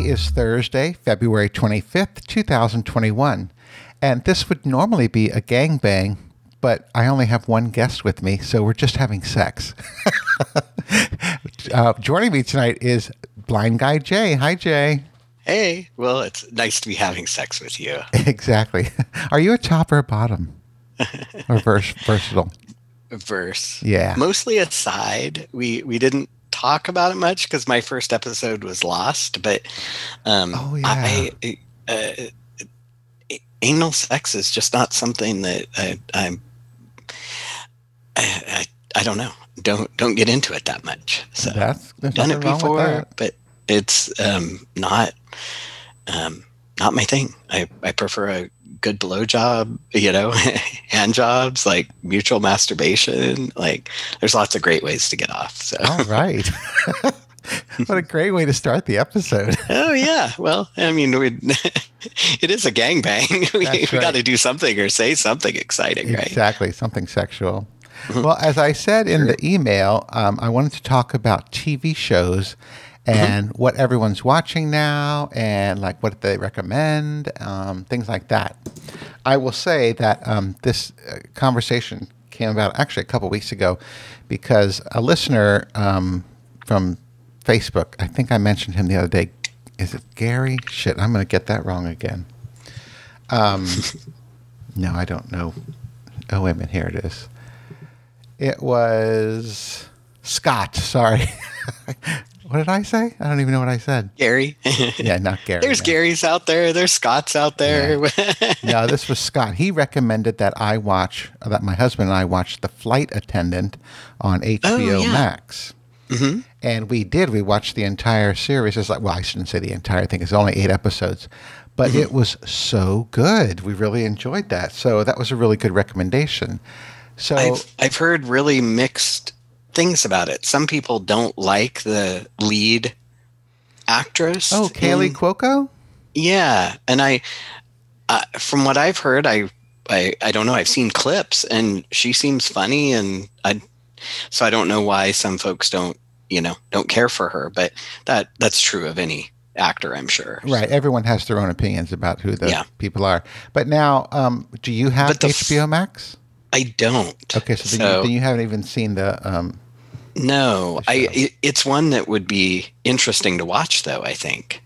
Today is Thursday, February 25th, 2021, and this would normally be a gangbang, but I only have one guest with me, so we're just having sex. uh, joining me tonight is Blind Guy Jay. Hi, Jay. Hey, well, it's nice to be having sex with you. Exactly. Are you a top or a bottom? or vers- versatile? Verse. Yeah. Mostly a side. We we didn't talk about it much because my first episode was lost, but um, Oh, yeah. I, uh, anal sex is just not something that I, I'm. I, I, I don't know. Don't don't get into it that much. So That's done it nothing wrong with before, but it's um, not um, not my thing. I, I prefer a good blowjob, you know, hand jobs, like mutual masturbation. Like there's lots of great ways to get off. So All right. what a great way to start the episode. oh yeah, well I mean we it is a gangbang. we That's we got to do something or say something exciting, right? Exactly, something sexual. Well, as I said in the email, um, I wanted to talk about TV shows and what everyone's watching now and like what they recommend, um, things like that. I will say that um, this uh, conversation came about actually a couple weeks ago because a listener um, from Facebook, I think I mentioned him the other day. Is it Gary? Shit, I'm going to get that wrong again. Um, no, I don't know. Oh, wait a minute. Here it is. It was Scott. Sorry. what did I say? I don't even know what I said. Gary. Yeah, not Gary. There's no. Gary's out there. There's Scott's out there. no, this was Scott. He recommended that I watch, that my husband and I watch The Flight Attendant on HBO Oh, yeah. Max. Mhm. And we did. We watched the entire series. It's like, well, I shouldn't say the entire thing. It's only eight episodes, but Mm-hmm. it was so good. We really enjoyed that. So that was a really good recommendation. So I've I've heard really mixed things about it. Some people don't like the lead actress. oh, Kaley in- Cuoco. yeah, and I, uh, from what I've heard, I, I I don't know. I've seen clips, and she seems funny, and I, so I don't know why some folks don't you know don't care for her, but that that's true of any actor, I'm sure. Right. Everyone has their own opinions about who the Yeah. people are. But now, um, do you have the f- HBO Max? I don't. Okay, so, then, you, then you haven't even seen the. Um, no, the I it's one that would be interesting to watch, though. I think.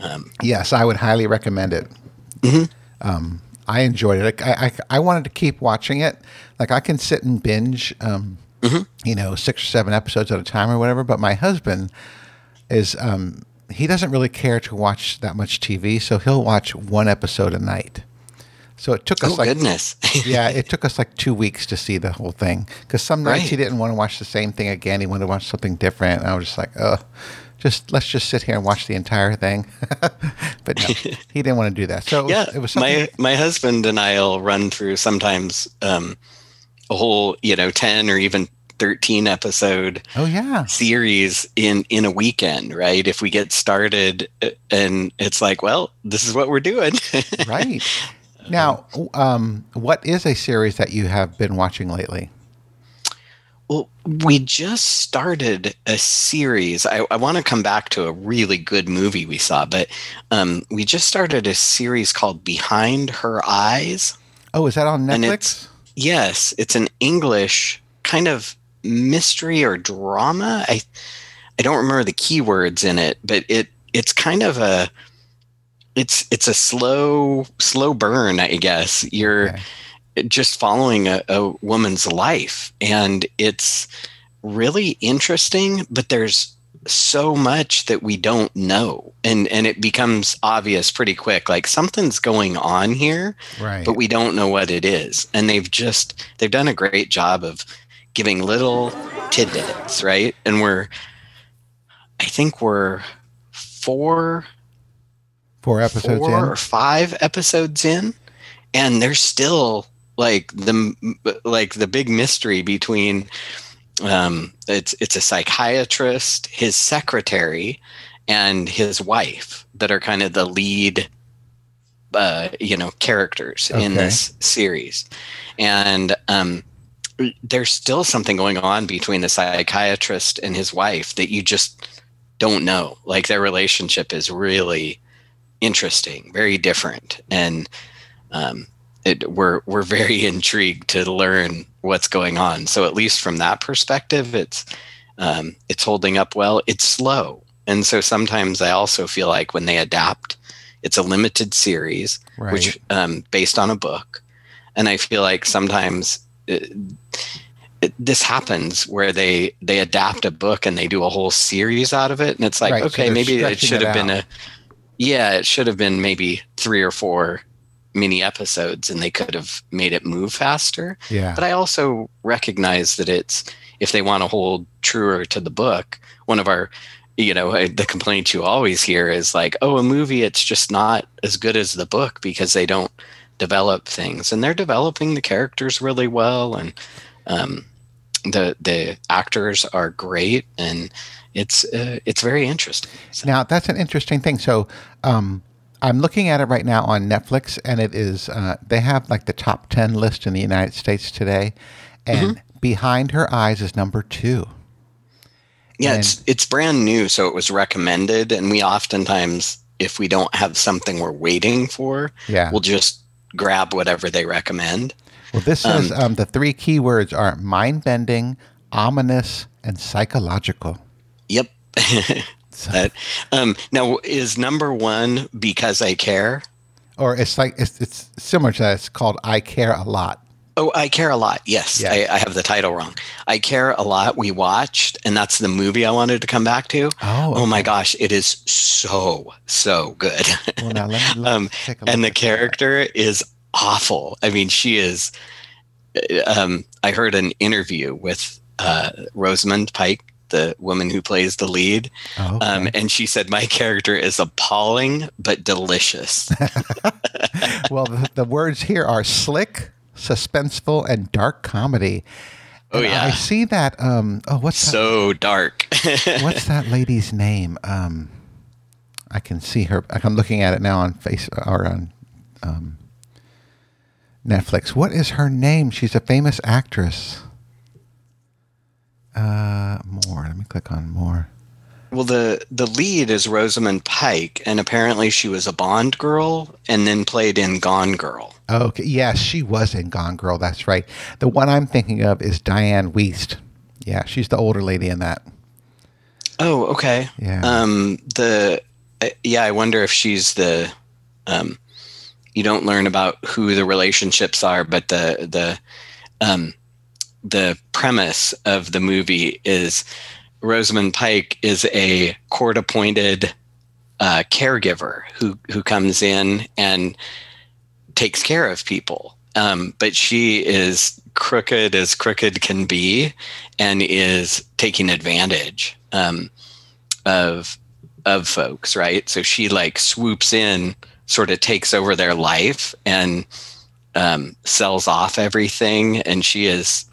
Um, yes, I would highly recommend it. Mhm. Um, I enjoyed it. I, I I wanted to keep watching it. Like I can sit and binge, um, Mhm. you know, six or seven episodes at a time or whatever. But my husband is um, he doesn't really care to watch that much TV, so he'll watch one episode a night. So it took us oh like goodness. yeah, it took us like two weeks to see the whole thing because some nights he didn't want to watch the same thing again. He wanted to watch something different. And I was just like, oh, just let's just sit here and watch the entire thing. but no, he didn't want to do that. So it was, yeah, it was something. my my husband and I'll run through sometimes um, a whole you know ten or even thirteen episode oh yeah, series in in a weekend, right? If we get started uh, and it's like, well, this is what we're doing, right. Now, um, what is a series that you have been watching lately? Well, we just started a series. I, I want to come back to a really good movie we saw, but um, we just started a series called Behind Her Eyes. Oh, is that on Netflix? it's- Yes, it's an English kind of mystery or drama. I I don't remember the keywords in it, but it it's kind of a it's it's a slow slow burn, I guess. You're Okay. just following a, a woman's life and it's really interesting, but there's so much that we don't know and and it becomes obvious pretty quick like something's going on here Right. but we don't know what it is. And they've just they've done a great job of giving little tidbits, right? And we're I think we're four Four episodes four in. or five episodes in and there's still like the like the big mystery between um it's it's a psychiatrist his secretary and his wife that are kind of the lead uh you know characters in this series and um there's still something going on between the psychiatrist and his wife that you just don't know. Like their relationship is really interesting, very different, and um, it, we're we're very intrigued to learn what's going on. So at least from that perspective, it's um, it's holding up well. It's slow, and so sometimes I also feel like when they adapt, it's a limited series, Right. which um, based on a book, and I feel like sometimes. It, it, this happens where they they adapt a book and they do a whole series out of it and it's like Right, okay they're maybe it should have been out. a yeah it should have been maybe three or four mini episodes and they could have made it move faster yeah. but i also recognize that it's if they want to hold truer to the book one of our you know the complaint you always hear is like oh a movie it's just not as good as the book because they don't develop things and they're developing the characters really well and um, the the actors are great and it's uh, it's very interesting So- Now that's an interesting thing. So um, I'm looking at it right now on Netflix, and it is uh, they have like the top ten list in the United States today, and Mm-hmm. Behind Her Eyes is number two. Yeah, And- it's it's brand new, so it was recommended, and we oftentimes, if we don't have something we're waiting for, Yeah. we'll just grab whatever they recommend. Well, this says um, the three keywords are mind bending, ominous, and psychological. Yep. That, um, now, is number one because I care? or it's like it's, it's similar to that. It's called I Care a Lot. Oh, I care a lot. Yes, Yeah. I, I have the title wrong. I care a lot. We watched, and that's the movie I wanted to come back to. Oh, Oh my gosh, it is so so good. Well, now let me Um, and the character is awful. I mean, she is. Um, I heard an interview with uh, Rosamund Pike, the woman who plays the lead, Oh, okay. um, and she said my character is appalling but delicious. well, the, the words here are slick, suspenseful, and dark comedy. Oh, And yeah. I see that. Um, oh, what's that? so dark. What's that lady's name? Um, I can see her. I'm looking at it now on face or on um, Netflix. What is her name? She's a famous actress. Uh, more. Let me click on more. well, the the lead is Rosamund Pike, and apparently she was a Bond girl and then played in Gone Girl. Okay. Yes, she was in Gone Girl. That's right. The one I'm thinking of is Dianne Wiest. Yeah, she's the older lady in that. Oh, okay. Yeah. Um, the uh, yeah, I wonder if she's the. Um, you don't learn about who the relationships are, but the the um, the premise of the movie is Rosamund Pike is a court-appointed uh, caregiver who who comes in and takes care of people. Um, but she is crooked as crooked can be, and is taking advantage um, of of folks, right? So she like swoops in, sort of takes over their life, and um, sells off everything, and she is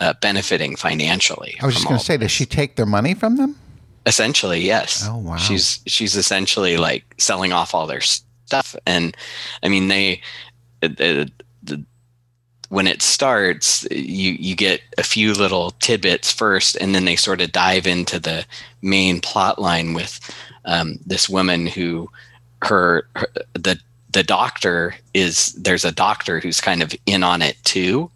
uh, benefiting financially. I was just going to say, does she take their money from them? Essentially, yes. Oh, wow. She's she's essentially like selling off all their stuff, and I mean they, the, the, when it starts, you you get a few little tidbits first, and then they sort of dive into the main plot line with um, this woman who her, her the the doctor is there's a doctor who's kind of in on it too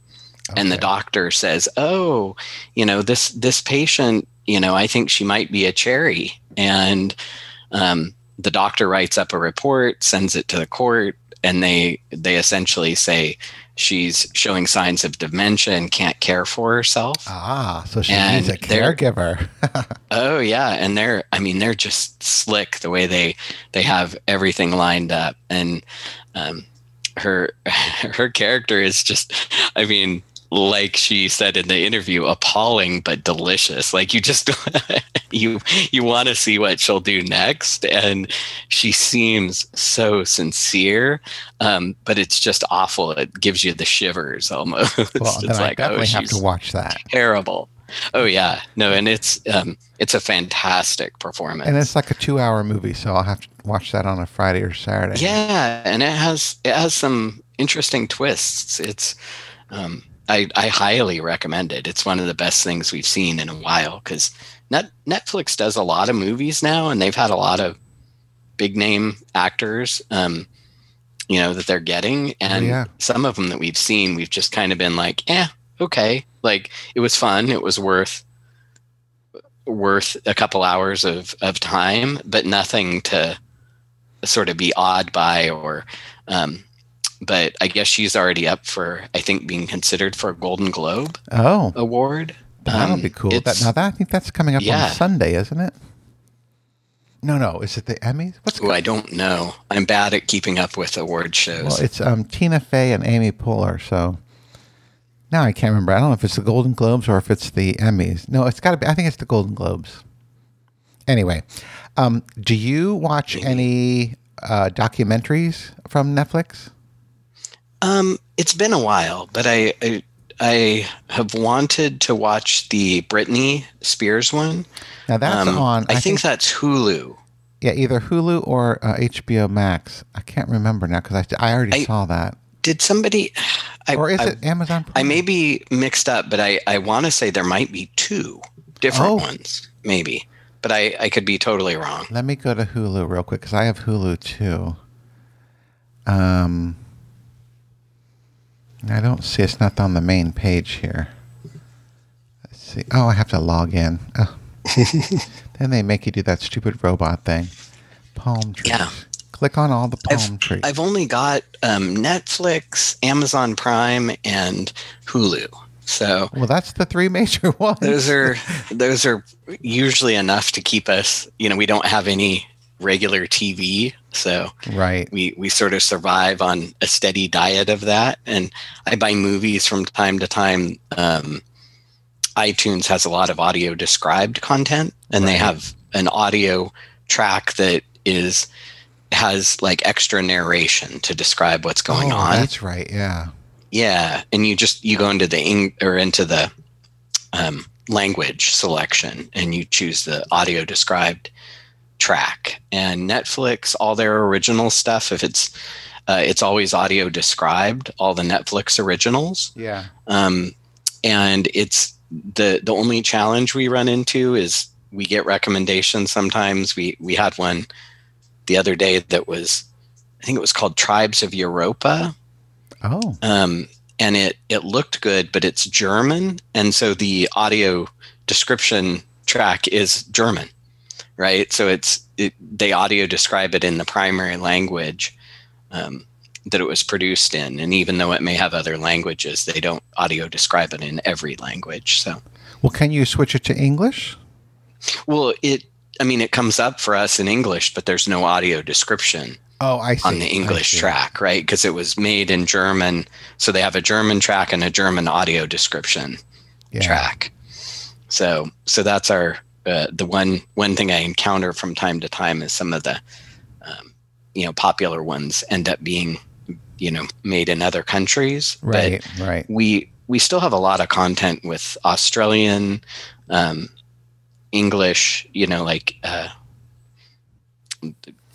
and the doctor says oh you know this this patient you know i think she might be a cherry. And um, the doctor writes up a report sends it to the court and they they essentially say she's showing signs of dementia and can't care for herself. Ah, so she And needs a caregiver. Oh yeah, and they're I mean they're just slick the way they they have everything lined up. And um her her character is just I mean like she said in the interview appalling but delicious like you just you you want to see what she'll do next and she seems so sincere um but it's just awful it gives you the shivers almost well, it's then I like oh definitely have she's to watch that. terrible. Oh yeah, no, and it's um, it's a fantastic performance. And it's like a two-hour movie, so I'll have to watch that on a Friday or Saturday. yeah, and it has it has some interesting twists. It's um, I I highly recommend it. It's one of the best things we've seen in a while because Net, Netflix does a lot of movies now, and they've had a lot of big name actors, um, you know, that they're getting, and yeah. some of them that we've seen, we've just kind of been like, eh, okay, like it was fun, it was worth worth a couple hours of of time, but nothing to sort of be awed by or. Um, but I guess she's already up for, I think, being considered for a Golden Globe Oh, award. that'll Um, be cool. That, now that I think that's coming up Yeah. on Sunday, isn't it? No, no. Is it the Emmys? What's Ooh, I don't know. I'm bad at keeping up with award shows. Well, it's um, Tina Fey and Amy Poehler. So now I can't remember. I don't know if it's the Golden Globes or if it's the Emmys. No, it's got to be. I think it's the Golden Globes. Anyway, um, do you watch any uh, documentaries from Netflix? Um, it's been a while, but I, I I have wanted to watch the Britney Spears one. Now that's Um, on. I, think, that's Hulu. yeah, either Hulu or uh, HBO Max. I can't remember now because I, I already I- saw that. Did somebody? I, Or is I, it Amazon? I may be mixed up, but I I want to say there might be two different Oh. ones, maybe. But I I could be totally wrong. Let me go to Hulu real quick because I have Hulu too. Um, I don't see it's not on the main page here. Let's see. Oh, I have to log in. Oh. then they make you do that stupid robot thing. Palm trees. Yeah. Click on all the palm I've, trees. I've only got um, Netflix, Amazon Prime, and Hulu. So well, that's the three major ones. those are those are usually enough to keep us. You know, we don't have any regular TV, so right. we we sort of survive on a steady diet of that. And I buy movies from time to time. Um, iTunes has a lot of audio described content, and they have an audio track that is has like extra narration to describe what's going oh, on. That's right. Yeah. Yeah, and you just you go into the eng- or into the um, language selection, and you choose the audio described track. And Netflix, all their original stuff, if it's uh, it's always audio described, all the Netflix originals. Yeah. Um, and it's the the only challenge we run into is we get recommendations sometimes. We we had one the other day that was I think it was called Tribes of Europa Oh. um, and it it looked good, but it's German, and so the audio description track is German, right? So it's it, they audio describe it in the primary language um, that it was produced in, and even though it may have other languages, they don't audio describe it in every language. So, Well, can you switch it to English? well, it I mean it comes up for us in English, but there's no audio description. Oh, I see. on the English track, right? Because it was made in German. So they have a German track and a German audio description Yeah. track. So so that's our uh, the one one thing I encounter from time to time is some of the um, you know popular ones end up being you know made in other countries, Right. Right. We we still have a lot of content with Australian, um, English, you know, like uh,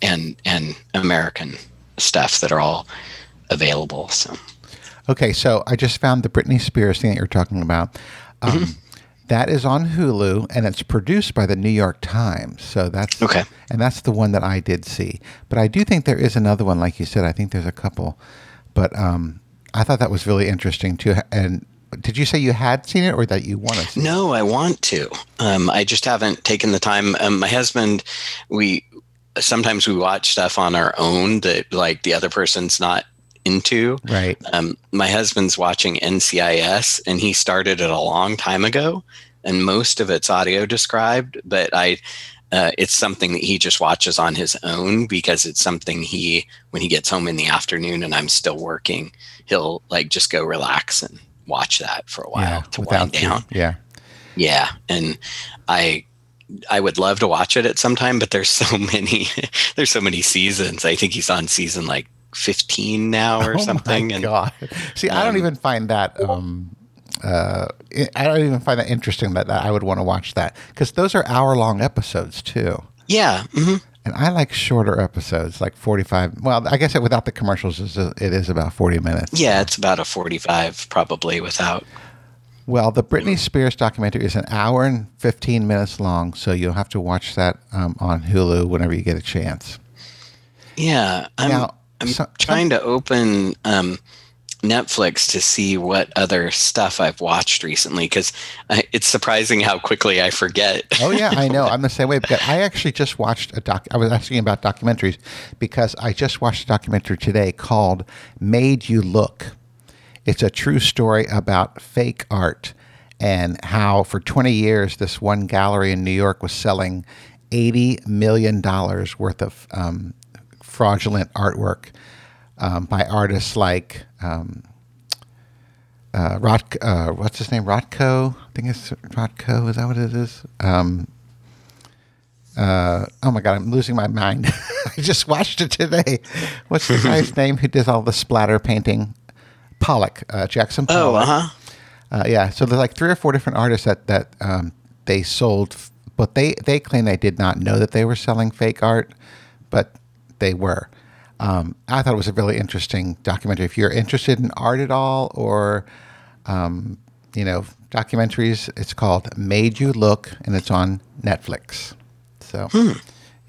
and and American stuff that are all available. So Okay, so I just found the Britney Spears thing that you're talking about. Um, Mm-hmm. That is on Hulu, and it's produced by the New York Times. So that's Okay. and that's the one that I did see. But I do think there is another one, like you said. I think there's a couple, but um, I thought that was really interesting too. And did you say you had seen it, or that you want to see? it? No, I want to. Um, I just haven't taken the time. Um, my husband, we sometimes we watch stuff on our own that like the other person's not into. Right. Um, my husband's watching NCIS, and he started it a long time ago, and most of it's audio described. But I, uh, it's something that he just watches on his own because it's something he, when he gets home in the afternoon and I'm still working, he'll like just go relax and watch that for a while to wind you- down. Yeah. Yeah, and I I would love to watch it at some time, but there's so many there's so many seasons. I think he's on season like 15 now or oh something. My and God. See, I don't um, even find that. Um, uh, I don't even find that interesting that, that I would want to watch that because those are hour long episodes too. yeah, hmm And I like shorter episodes, like 45. Well, I guess it, without the commercials, is it is about 40 minutes. yeah, it's about a 45 probably without. Well, the Britney Spears documentary is an hour and 15 minutes long, so you'll have to watch that um, on Hulu whenever you get a chance. Yeah, I'm, Now, I'm so- trying to open um, Netflix to see what other stuff I've watched recently because it's surprising how quickly I forget. Oh yeah, I know. I'm the same way. Because I actually just watched a doc. I was asking about documentaries because I just watched a documentary today called "Made You Look." It's a true story about fake art and how for 20 years this one gallery in New York was selling 80 million dollars worth of um, fraudulent artwork um, by artists like um, uh, Rot, uh, what's his name? Rotko. I think it's Rotko. Is that what it is? Um, uh, oh my god, I'm losing my mind. I just watched it today. What's the guy's name who does all the splatter painting? Pollock, uh, Jackson Pollock. oh, uh huh. Uh, yeah, so there's like three or four different artists that that um, they sold, but they they claim they did not know that they were selling fake art, but they were. Um, I thought it was a really interesting documentary. If you're interested in art at all, or um, you know documentaries, it's called "Made You Look" and it's on Netflix. So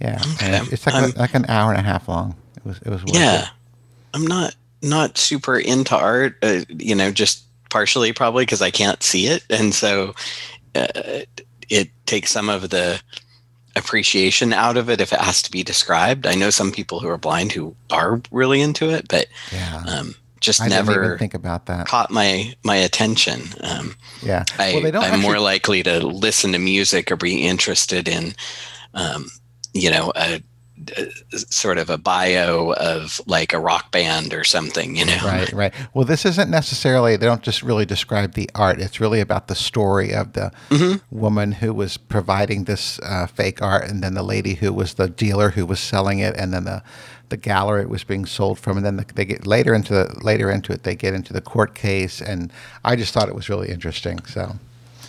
yeah, and Okay. it's like like an hour and a half long. It was it was worth Yeah, it. I'm not not super into art. Uh, you know, just partially probably because I can't see it, and so uh, it takes some of the appreciation out of it if it has to be described. I know some people who are blind who are really into it, but Yeah, um, just I never think about that. caught my my attention. Um, Yeah, I, well, they don't I'm actually- more likely to listen to music or be interested in, um, you know, a sort of a bio of like a rock band or something. You know, right right well this isn't necessarily they don't just really describe the art it's really about the story of the Mhm. woman who was providing this uh, fake art and then the lady who was the dealer who was selling it and then the the gallery it was being sold from and then the, they get later into the later into it they get into the court case and i just thought it was really interesting so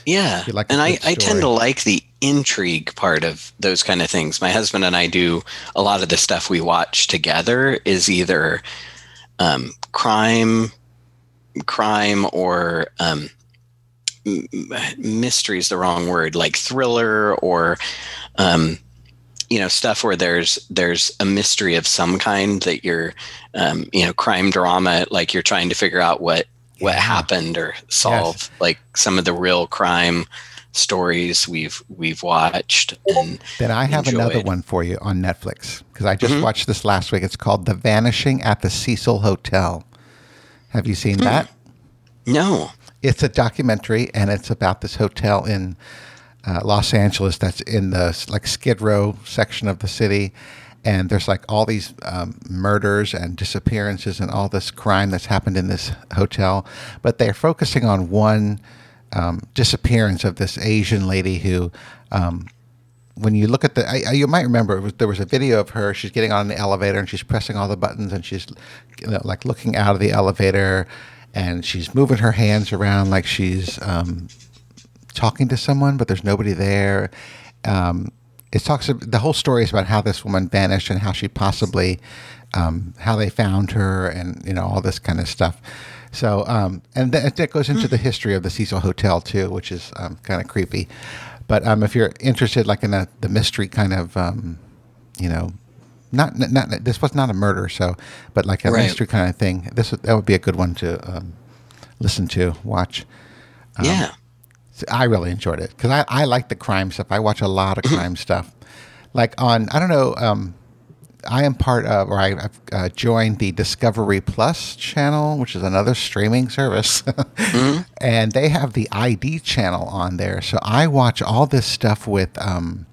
Yeah, like and I, I tend to like the intrigue part of those kind of things. My husband and I do a lot of the stuff we watch together is either um, crime, crime or um, mystery is the wrong word, like thriller or um, you know stuff where there's there's a mystery of some kind that you're um, you know crime drama like you're trying to figure out what what Yeah. happened or solve like some of the real crime stories we've we've watched and then i have another one for you on netflix because i just Mhm. watched this last week. It's called the vanishing at the cecil hotel. Have you seen that? No. It's a documentary, and it's about this hotel in uh, Los Angeles that's in the like Skid Row section of the city, and there's like all these um, murders and disappearances and all this crime that's happened in this hotel, but they're focusing on one um, disappearance of this Asian lady who. Um, when you look at the, I, I- you might remember was, there was a video of her. She's getting on the elevator and she's pressing all the buttons and she's, you know, like looking out of the elevator, and she's moving her hands around like she's um, talking to someone, but there's nobody there. Um, it talks. The whole story is about how this woman vanished and how she possibly, um, how they found her, and you know all this kind of stuff. So, um, and that, that goes into the history of the Cecil Hotel too, which is um, kind of creepy. But um, if you're interested, like in a, the mystery kind of, um, you know, not, not this was not a murder, so but like a Right. mystery kind of thing. This that would be a good one to um, listen to, watch. yeah I really enjoyed it because I, I like the crime stuff. I watch a lot of crime stuff. Like on, I don't know, um, I am part of, or I, I've uh, joined the Discovery Plus channel, which is another streaming service. And they have the ID channel on there. So I watch all this stuff with, um,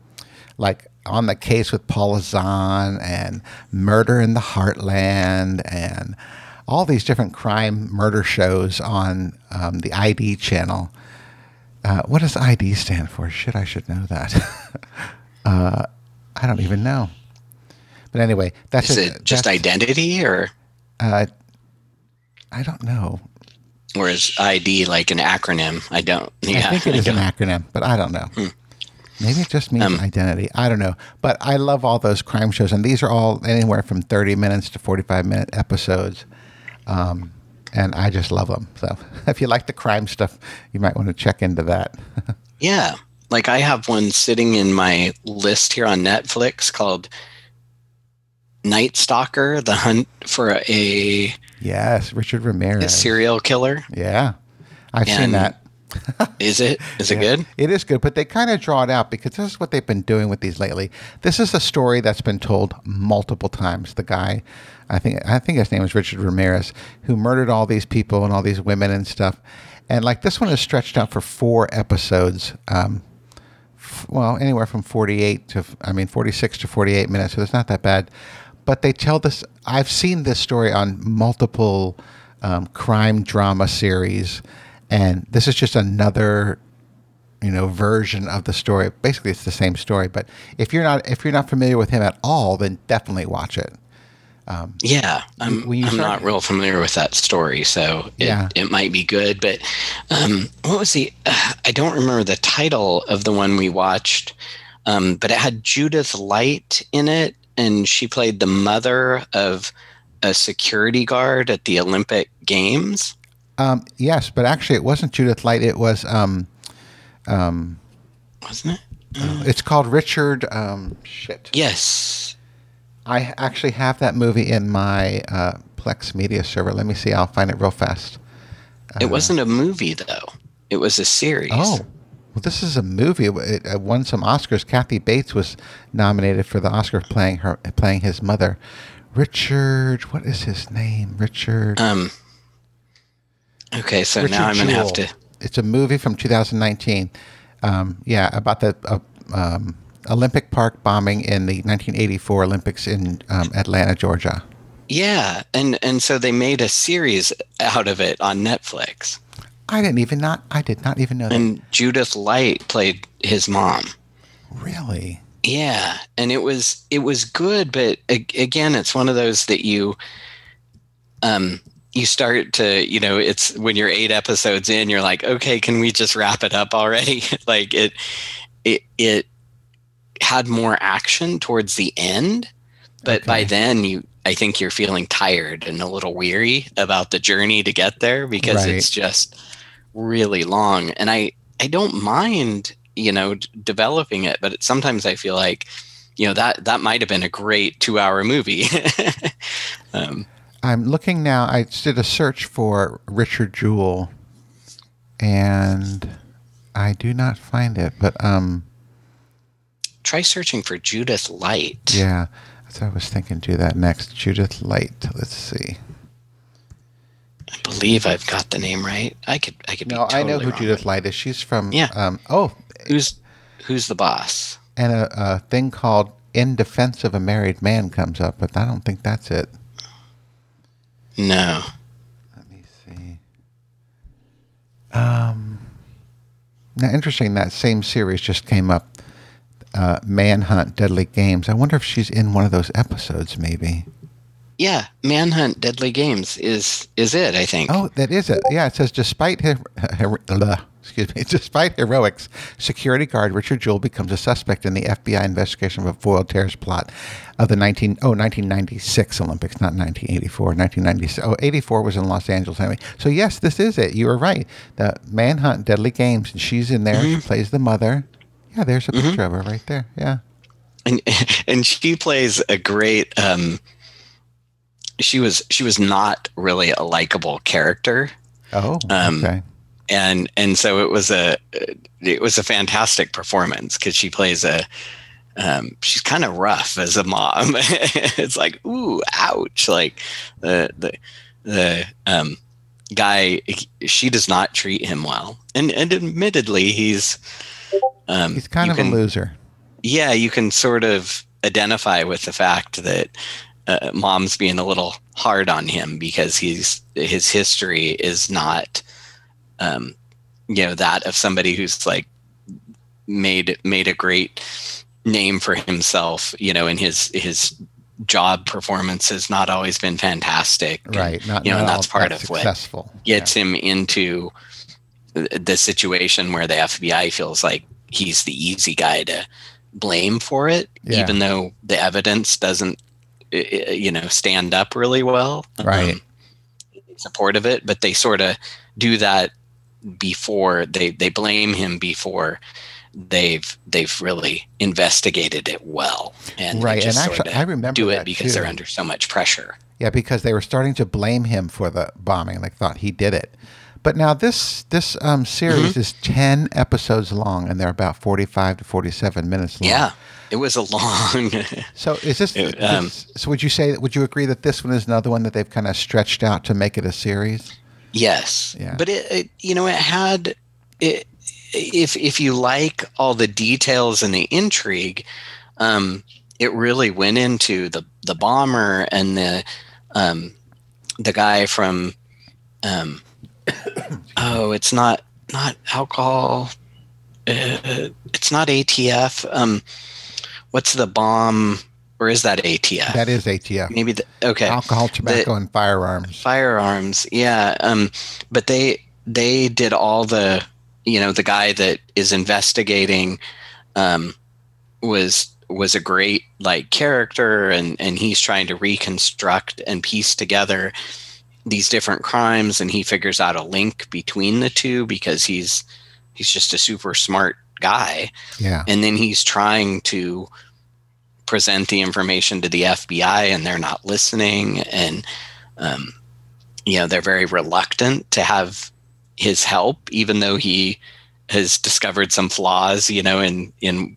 like, on the case with Paula Zahn and Murder in the Heartland and all these different crime murder shows on um, the ID channel. Uh, what does ID stand for? Shit, I should know that. uh, I don't even know. But anyway, that's is it just identity or Uh, I don't know. or is id like an acronym i don't yeah I think it is an don't- acronym, but I don't know. Maybe it just means Um, identity. I don't know. But I love all those crime shows, and these are all anywhere from 30 minutes to 45 minute episodes. Um, and I just love them. So if you like the crime stuff, you might want to check into that. Yeah. Like I have one sitting in my list here on Netflix called Night Stalker, the hunt for a, yes, Richard a Ramirez. serial killer. yeah, I've seen that. Is it? Is it good? It is good, but they kind of draw it out because this is what they've been doing with these lately. This is a story that's been told multiple times. The guy, I think, I think his name is Richard Ramirez, who murdered all these people and all these women and stuff. And like this one is stretched out for four episodes. Um, well, anywhere from forty-eight to, I mean, forty-six to forty-eight minutes. So it's not that bad. But they tell this. I've seen this story on multiple um, crime drama series, and this is just another you know version of the story basically it's the same story but if you're not if you're not familiar with him at all then definitely watch it Yeah, I'm, I'm start- not real familiar with that story, so it, Yeah. it might be good. But um, what was the? Uh, I don't remember the title of the one we watched, um, but it had Judith Light in it, and she played the mother of a security guard at the Olympic Games. um, yes but actually it wasn't judith light it was um, Wasn't it? it's called richard um, shit Yes. I actually have that movie in my uh, plex media server let me see i'll find it real fast It wasn't a movie though. It was a series. oh well this is a movie it, it won some oscars kathy bates was nominated for the oscar playing her playing his mother richard what is his name richard Um. Okay, so Richard now I'm gonna have to. It's a movie from 2019. Um, yeah, about the uh, um, Olympic Park bombing in the 1984 Olympics in um, Atlanta, Georgia. Yeah, and and so they made a series out of it on Netflix. I didn't even not. I did not even know that. And Judith Light played his mom. Really? Yeah, and it was it was good, but again, it's one of those that you um you start to, you know, it's when you're 8 episodes in, you're like, "Okay, can we just wrap it up already?" like it it it had more action towards the end, but by then you I think you're feeling tired and a little weary about the journey to get there because Right. it's just really long and I I don't mind you know d- developing it but it, sometimes I feel like you know that that might have been a great 2 hour movie um I'm looking now. I did a search for Richard Jewell, and I do not find it. But um, try searching for Judith Light yeah, that's I was thinking. Do that next. Judith Light. Let's see. I believe I've got the name right I could I could be No, I know who. Judith Light is. She's from. Yeah. Um, oh, who's who's the boss and a, a thing called "In Defense of a Married Man" comes up, but I don't think that's it. no Let me see. Um, now, interesting. That same series just came up. Uh, Manhunt: Deadly Games. I wonder if she's in one of those episodes, maybe. yeah Manhunt Deadly Games is is it I think Oh, that is it. Yeah, it says despite her, her, blah, excuse me, despite heroics, security guard Richard Jewell becomes a suspect in the FBI investigation of a foiled terrorist plot of the 19 oh 1996 Olympics, not 1984, 1996. Oh, 84 was in Los Angeles anyway. So yes, this is it. You were right. The Manhunt Deadly Games, and she's in there. She plays the mother. Yeah, there's a picture of her right there. Yeah. and and she plays a great um she was she was not really a likable character Oh, Um, okay. and and so it was a it was a fantastic performance because she plays a um, she's kind of rough as a mom it's like ooh ouch like the the the um guy she does not treat him well and and admittedly he's um He's kind of can- a loser. yeah, you can sort of identify with the fact that uh, mom's being a little hard on him because he's his history is not, um, you know, that of somebody who's like made made a great name for himself. You know, and his his job performance has not always been fantastic. and, Right. Not, you know, not and that's part of what successful. gets him into the situation where the FBI feels like he's the easy guy to blame for it, Yeah. even though the evidence doesn't, you know, stand up really well. Right. Um, support of it, but they sort of do that before they they blame him before they've they've really investigated it well and Right, and actually, I remember do it that, because they're under so much pressure. Yeah, because they were starting to blame him for the bombing. Like thought he did it. But now this this um, series Mm-hmm. is ten episodes long, and they're about forty-five to forty-seven minutes long. Yeah, it was a long. So is this? It, um, this- so would you say? Would you agree that this one is another one that they've kind of stretched out to make it a series? Yes, Yeah. but it, it, you know, it had it. If if you like all the details and the intrigue, um, it really went into the the bomber and the um, the guy from um, oh, it's not not alcohol. Uh, it's not ATF. Um, what's the bomb? Or is that ATF? That is ATF. Maybe the okay Alcohol, tobacco, and firearms. firearms yeah um but they they did all the you know the guy that is investigating um was was a great like character and and he's trying to reconstruct and piece together these different crimes and he figures out a link between the two because he's he's just a super smart guy Yeah. and then he's trying to present the information to the FBI and they're not listening and um, you know they're very reluctant to have his help even though he has discovered some flaws you know in in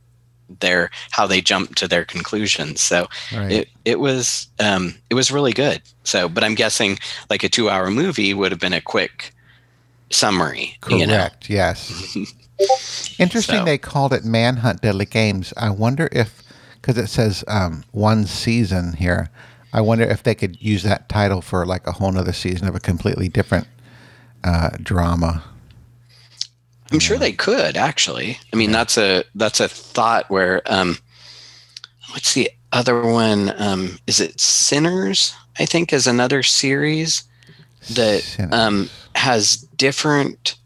their how they jump to their conclusions so Right. it it was um it was really good so but i'm guessing like a 2 hour movie would have been a quick summary Correct. you know Yes. Interesting. So- They called it Manhunt Deadly Games. I wonder if, because it says um, one season here. I wonder if they could use that title for like a whole nother season of a completely different uh, drama. I'm sure they could actually. I mean, that's a that's a thought where um, what's the other one? Um, is it Sinners? I think is another series that um, has different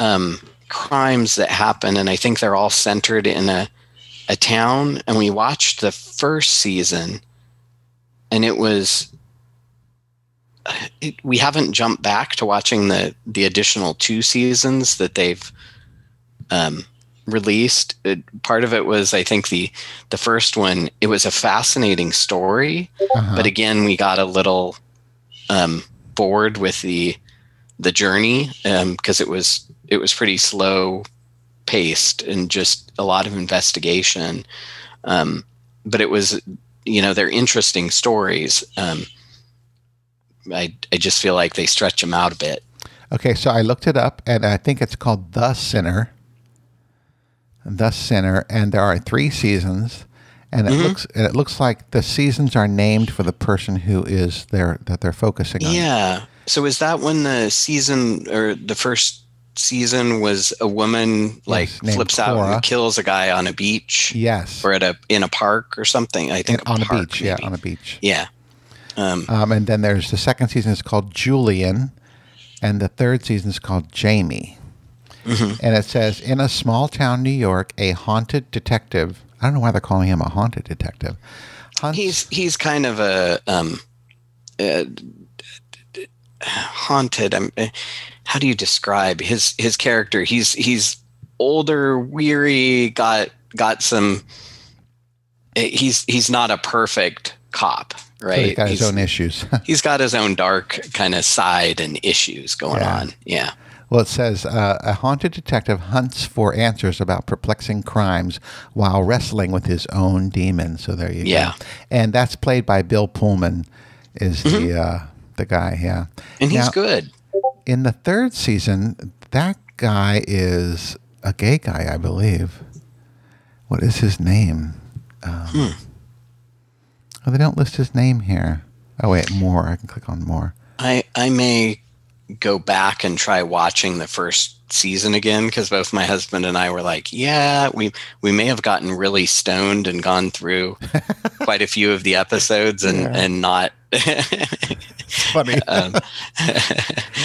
um, crimes that happen, and I think they're all centered in a a town. And we watched the first season, and it was. It, we haven't jumped back to watching the the additional two seasons that they've um, released. It, part of it was, I think the the first one. It was a fascinating story, Uh-huh. but again, we got a little um, bored with the the journey because it was it was pretty slow paced and just a lot of investigation. Um, but it was, you know, they're interesting stories. I I just feel like they stretch them out a bit. Okay, so I looked it up, and I think it's called The Sinner. The Sinner, and there are three seasons, and it mm-hmm. looks and it looks like the seasons are named for the person who is there that they're focusing on. Yeah. So is that when the season or the first season was a woman like named flips out Cora. and kills a guy on a beach Yes, or at a in a park or something? I think on a park, beach. Yeah, on a beach. yeah. Um, Um, and then there's the second season is called Julian, and the third season is called Jamie. mhm. And it says in a small town, New York, a haunted detective. I don't know why they're calling him a haunted detective. Hunts, He's he's kind of a um, uh, haunted. I'm, uh, how do you describe his his character? He's he's older, weary, got got some. uh, He's he's not a perfect cop, so right? he's got his own issues. he's got his own dark kind of side and issues going Yeah. on. Yeah. well, it says uh, a haunted detective hunts for answers about perplexing crimes while wrestling with his own demons. So there you go. Yeah. go. And that's played by Bill Pullman, is the uh, the guy. Yeah. And he's Now- good. in the third season, that guy is a gay guy, I believe. What is his name? Um, Hmm. Oh, they don't list his name here. Oh wait, more. I can click on more. I I may go back and try watching the first season again because both my husband and I were like, yeah, we we may have gotten really stoned and gone through quite a few of the episodes and Yeah. and not Funny. um,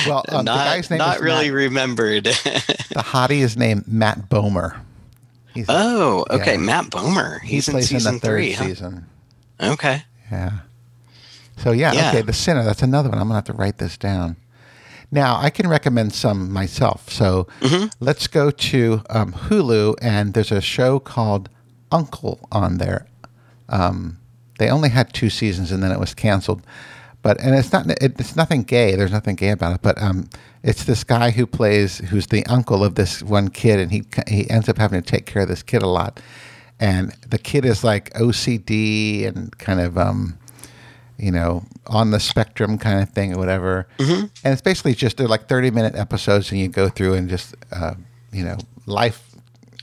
well, um, the not guy's name not really Matt, remembered. the hottie is named Matt Bomer. He's, oh, okay, Yeah. Matt Bomer. he He's in season in the third three. huh? Okay. Yeah. So yeah, Yeah. okay, The Sinner. That's another one. I'm gonna have to write this down. Now I can recommend some myself. So Mm-hmm. let's go to um, Hulu, and there's a show called Uncle on there. Um, they only had two seasons, and then it was canceled. But and it's not it, it's nothing gay. There's nothing gay about it. But um, it's this guy who plays who's the uncle of this one kid, and he he ends up having to take care of this kid a lot. And the kid is like OCD and kind of um, you know, on the spectrum kind of thing or whatever. Mm-hmm. And it's basically just they're like 30 minute episodes and you go through and just, uh, you know, life,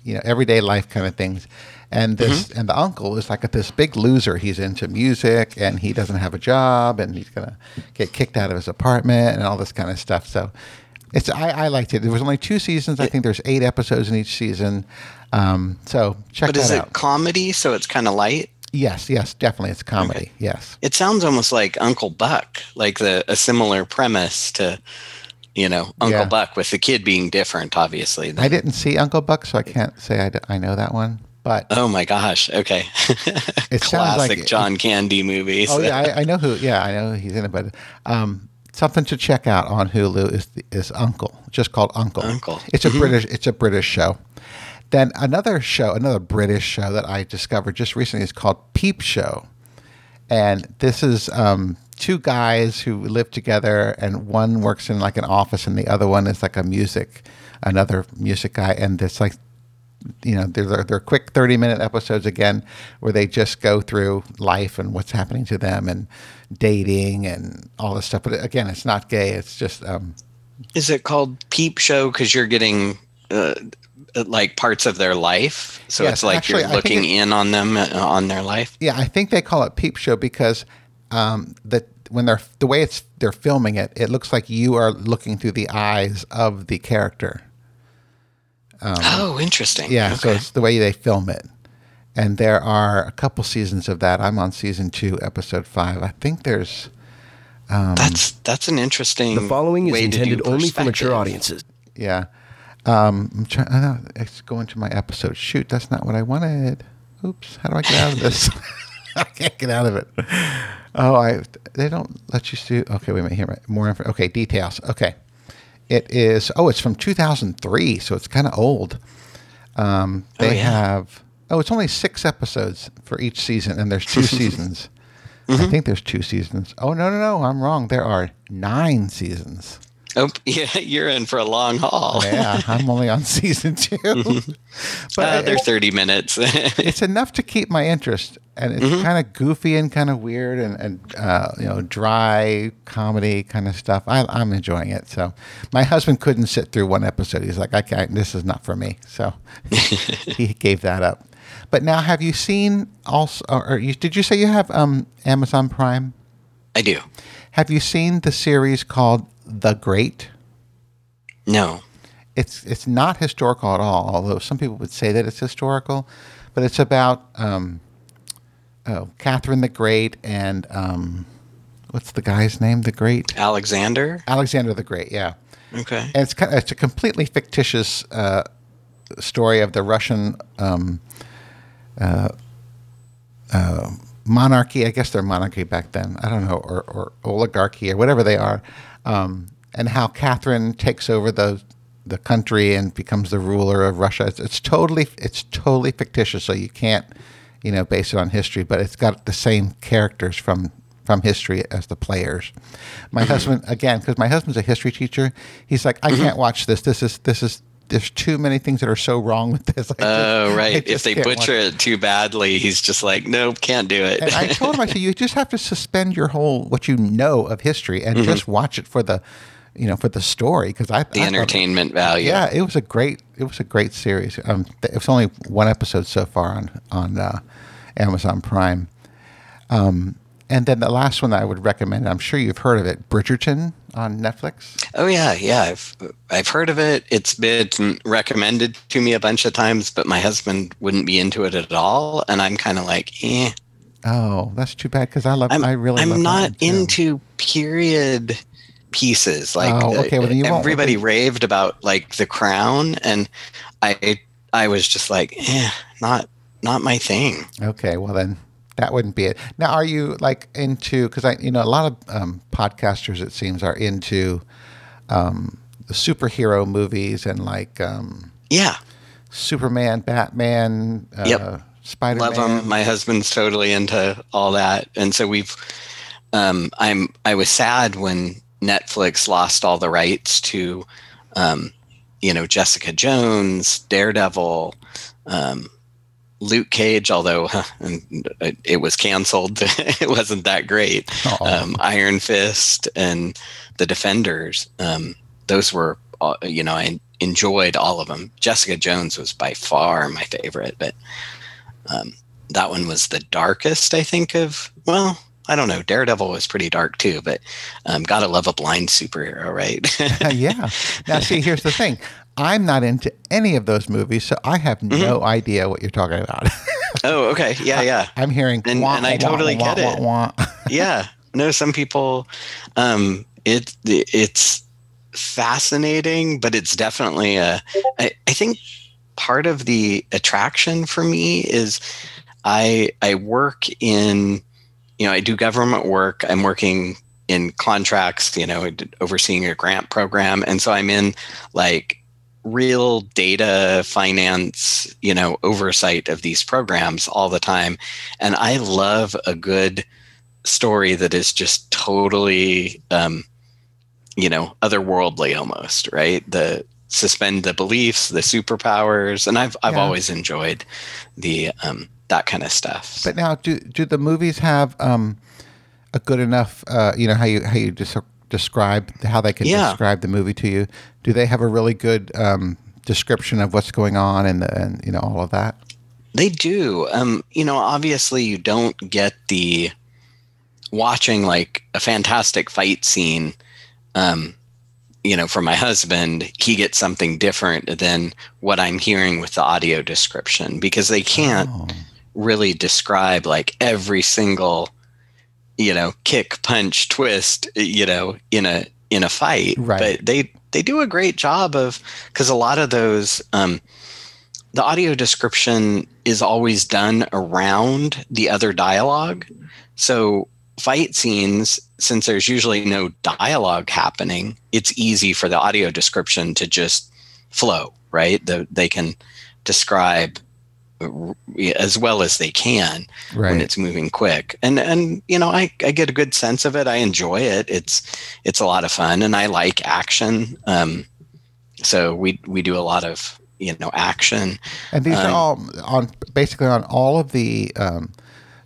you know, everyday life kind of things. And this, and the uncle is like this big loser. He's into music and he doesn't have a job and he's going to get kicked out of his apartment and all this kind of stuff. So it's, I, I liked it. There was only two seasons. I think there's eight episodes in each season. Um, so check that out. But is it comedy? So it's kind of light. yes, yes, definitely. It's comedy. Yes. It sounds almost like Uncle Buck, like the a similar premise to, you know, Uncle Yeah. Buck with the kid being different, obviously. I didn't see Uncle Buck, so I can't say I, d- I know that one. But oh my gosh! Okay, It sounds like classic it- John Candy movies. oh yeah, I, I know who. Yeah, I know he's in it. But um, something to check out on Hulu is is Uncle, just called Uncle. Uncle. It's a British. It's a British show. Then another show, another British show that I discovered just recently is called Peep Show, and this is um, two guys who live together, and one works in like an office, and the other one is like a music, another music guy, and it's like you know they're, they're, quick 30 minute episodes again where they just go through life and what's happening to them and dating and all this stuff. But again it's not gay. It's just um, Is it called Peep Show because you're getting uh, like parts of their life? So Yes, it's like actually, you're looking it- in on them uh, on their life. yeah i think they call it peep show because um, that when they're the way it's they're filming it it looks like you are looking through the eyes of the character oh, interesting. Um, yeah so it's the way they film it and there are a couple seasons of that i'm on season two episode five i think there's that's that's an interesting. The following is way to intended only for mature audiences. Yeah. Um, I'm trying. I know, it's going to my episode. Shoot, that's not what I wanted. Oops. How do I get out of this? I can't get out of it. Oh, I. They don't let you do. Okay, wait a minute. Here, more info. Okay, details. Okay, it is. Oh, it's from 2003, so it's kind of old. Um, Oh, they yeah. have. Oh, it's only six episodes for each season, and there's two seasons. I think there's two seasons. Oh no, no, no! I'm wrong. There are nine seasons. Oh, yeah, you're in for a long haul. Yeah, I'm only on season two. but Uh, they're 30 minutes. it's enough to keep my interest, and it's Mm-hmm. kind of goofy and kind of weird and, and uh, you know dry comedy kind of stuff. I, I'm enjoying it. So my husband couldn't sit through one episode. He's like, I can't. This is not for me. So he gave that up. But now, have you seen also? Or you, did you say you have um, Amazon Prime? I do. Have you seen the series called The Great? No. it's it's not historical at all. Although some people would say that it's historical, but it's about um, oh, Catherine the Great and um, what's the guy's name? The Great Alexander? Alexander the Great. Yeah, Okay. and it's kind of, it's a completely fictitious uh, story of the Russian um, uh, uh, monarchy. I guess they're monarchy back then. I don't know, or, or oligarchy or whatever they are, um, and how Catherine takes over the the country and becomes the ruler of Russia. It's, it's totally it's totally fictitious, so you can't you know base it on history. But it's got the same characters from from history as the players. My husband again, because my husband's a history teacher, he's like, I can't watch this. This is this is there's too many things that are so wrong with this. Just- Oh, right. If they butcher it too badly, he's just like, nope, can't do it. and I told him, I said, you just have to suspend your whole what you know of history and just watch it for the, you know, for the story because I Mm-hmm. the I entertainment value. Yeah, it was a great it was a great series. Um, it was only one episode so far on on uh, Amazon Prime. Um, and then the last one that I would recommend, I'm sure you've heard of it, Bridgerton on Netflix. Oh yeah, yeah. I've I've heard of it. It's been recommended to me a bunch of times, but my husband wouldn't be into it at all, and I'm kind of like, eh. Oh, that's too bad because I love I'm I really I'm not into period pieces. Like Oh, okay, well, uh, won't- everybody raved about like The Crown, and I I was just like, eh, not not my thing. Okay, well then that wouldn't be it. Now, are you like into? Because I, you know, a lot of um, podcasters it seems are into um, the superhero movies and like um, Yeah. Superman, Batman, uh, Yep. Spider love them. My husband's totally into all that, and so we've. Um, I'm. I was sad when Netflix lost all the rights to, um, you know, Jessica Jones, Daredevil, um, Luke Cage. Although huh, it- it was canceled, it wasn't that great. Um, Iron Fist and the Defenders. Um, those were, uh, you know, I enjoyed all of them. Jessica Jones was by far my favorite, but um, that one was the darkest, I think, of, well, I don't know. Daredevil was pretty dark too, but um, gotta love a blind superhero, right? yeah. Now, see, here's the thing. I'm not into any of those movies, so I have Mm-hmm. no idea what you're talking about. oh, okay. Yeah, yeah. I'm hearing And- wah, and I wah, totally wah, get it. yeah no some people um it it's fascinating but it's definitely a I, I think part of the attraction for me is i i work in you know i do government work i'm working in contracts you know overseeing a grant program and so i'm in like real data finance you know oversight of these programs all the time and i love a good story that is just totally um you know otherworldly almost right the suspend the beliefs the superpowers and i've i've Yeah. always enjoyed the um that kind of stuff But now, do do the movies have um, a good enough? Uh, you know how you how you des- describe how they can Yeah. describe the movie to you. Do they have a really good um, description of what's going on and the, and you know all of that? They do. Um, you know, obviously you don't get the watching like a fantastic fight scene. Um, you know, for my husband, he gets something different than what I'm hearing with the audio description because they can't Oh. really describe like every single, you know, kick, punch, twist, you know, in a in a fight. Right. But they they do a great job of because a lot of those um, the audio description is always done around the other dialogue. So fight scenes, since there's usually no dialogue happening, it's easy for the audio description to just flow, right? The, they can describe as well as they can when it's moving quick. And and you know, I, I get a good sense of it. I enjoy it. It's it's a lot of fun and I like action. Um so we we do a lot of you know action. And these are um, all on basically on all of the um,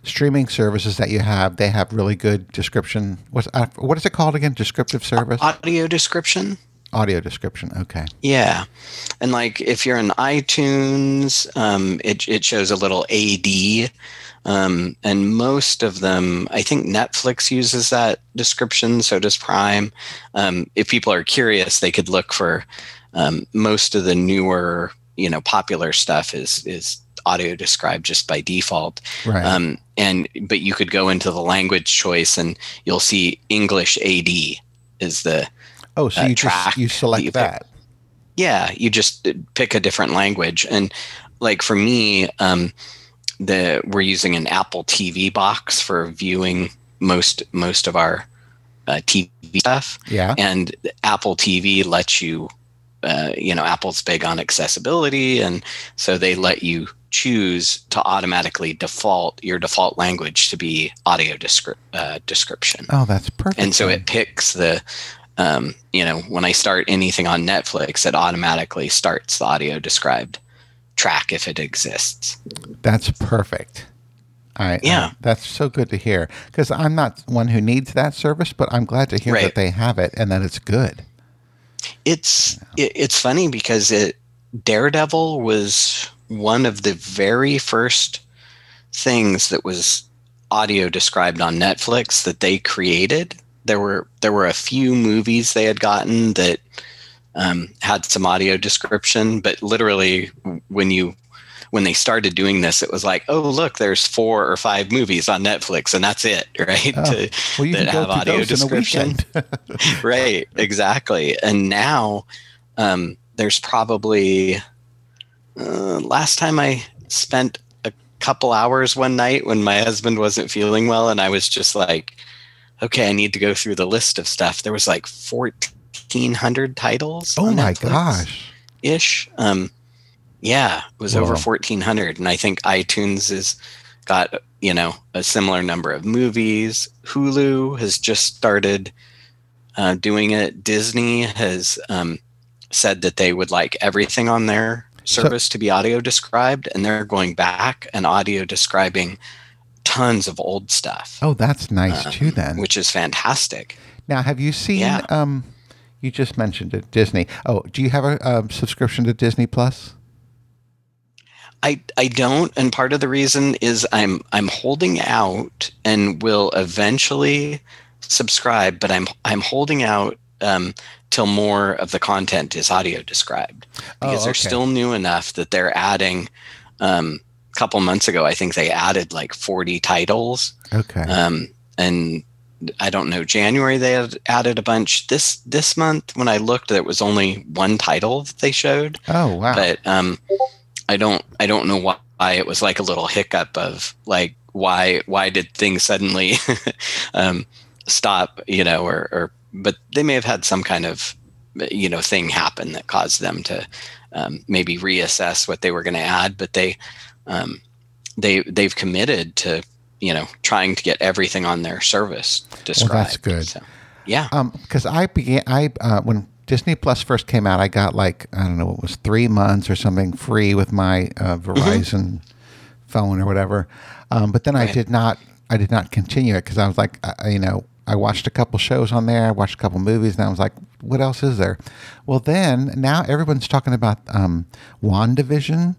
streaming services that you have. They have really good description. What's uh, what is it called again? Descriptive service, Audio description. Audio description. Okay. Yeah. And like if you're in iTunes, um, it, it shows a little AD. Um, and most of them, I think Netflix uses that description, so does Prime. Um, if people are curious, they could look for um, most of the newer, you know, popular stuff is is audio described just by default. Right. Um, and but you could go into the language choice and you'll see English AD is the oh, so uh, you track just you select that you pick. yeah you just pick a different language and like for me um the we're using an apple tv box for viewing most most of our uh, tv stuff Yeah. and apple tv lets you uh, you know apple's big on accessibility and so they let you choose to automatically default your default language to be audio descri- uh, description Oh, that's perfect. and so it picks the um, you know when i start anything on netflix it automatically starts the audio described track if it exists That's perfect. I, Yeah. I- that's so good to hear because I'm not one who needs that service, but I'm glad to hear Right. that they have it and that it's good. it's it, it's funny because it daredevil was one of the very first things that was audio described on netflix that they created there were there were a few movies they had gotten that um, had some audio description but literally when you when they started doing this it was like oh look there's four or five movies on netflix and that's it right? Oh, To- Well, that have audio those in a description. right exactly. And now um, there's probably uh, last time i spent a couple hours one night when my husband wasn't feeling well, and I was just like, okay, I need to go through the list of stuff. There was like fourteen hundred titles. Oh my Netflix gosh! Ish. Um, yeah, it was Whoa. over fourteen hundred, and I think iTunes has got you know a similar number of movies. Hulu has just started uh, doing it. Disney has um, said that they would like everything on their service so, to be audio described, and they're going back and audio describing tons of old stuff. Oh, that's nice um, too. Then, which is fantastic. Now, have you seen? Yeah. Um, you just mentioned it, Disney. Oh, do you have a, a subscription to Disney Plus? I, I don't, and part of the reason is I'm I'm holding out and will eventually subscribe, but I'm I'm holding out um, till more of the content is audio described because oh, okay. they're still new enough that they're adding. Um, couple months ago, I think they added like 40 titles. Okay. Um, and I don't know. January they had added a bunch. This this month when I looked, there was only one title that they showed. Oh wow! But um, I don't I don't know why it was like a little hiccup of like why why did things suddenly um, stop? You know, or, or but they may have had some kind of you know thing happen that caused them to um, maybe reassess what they were going to add. But they um, they they've committed to you know trying to get everything on their service described. Well, that's good. So, yeah, because um, I began I uh, when Disney Plus first came out, I got like I don't know, it was three months or something free with my uh, mm-hmm. Verizon mm-hmm. phone or whatever. Um, but then right. I did not, I did not continue it because I was like, uh, you know, I watched a couple shows on there, I watched a couple movies, and I was like, what else is there? Well, then now everyone's talking about um, WandaVision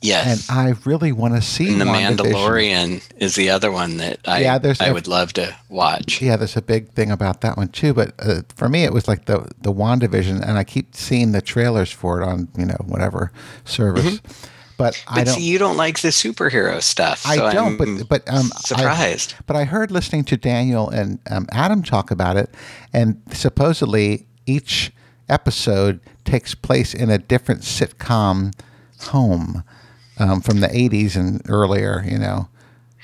Yes, and I really want to see. And the Mandalorian is the other one that I yeah, there's I a, would love to watch. Yeah, there's a big thing about that one too. But uh, for me, it was like the the WandaVision, and I keep seeing the trailers for it on you know whatever service. Mm-hmm. But, but, I don't. See, you don't like the superhero stuff. I don't. I'm but but um, surprised. I, but I heard listening to Daniel and um, Adam talk about it, and supposedly each episode takes place in a different sitcom home um, from the 80s and earlier, you know.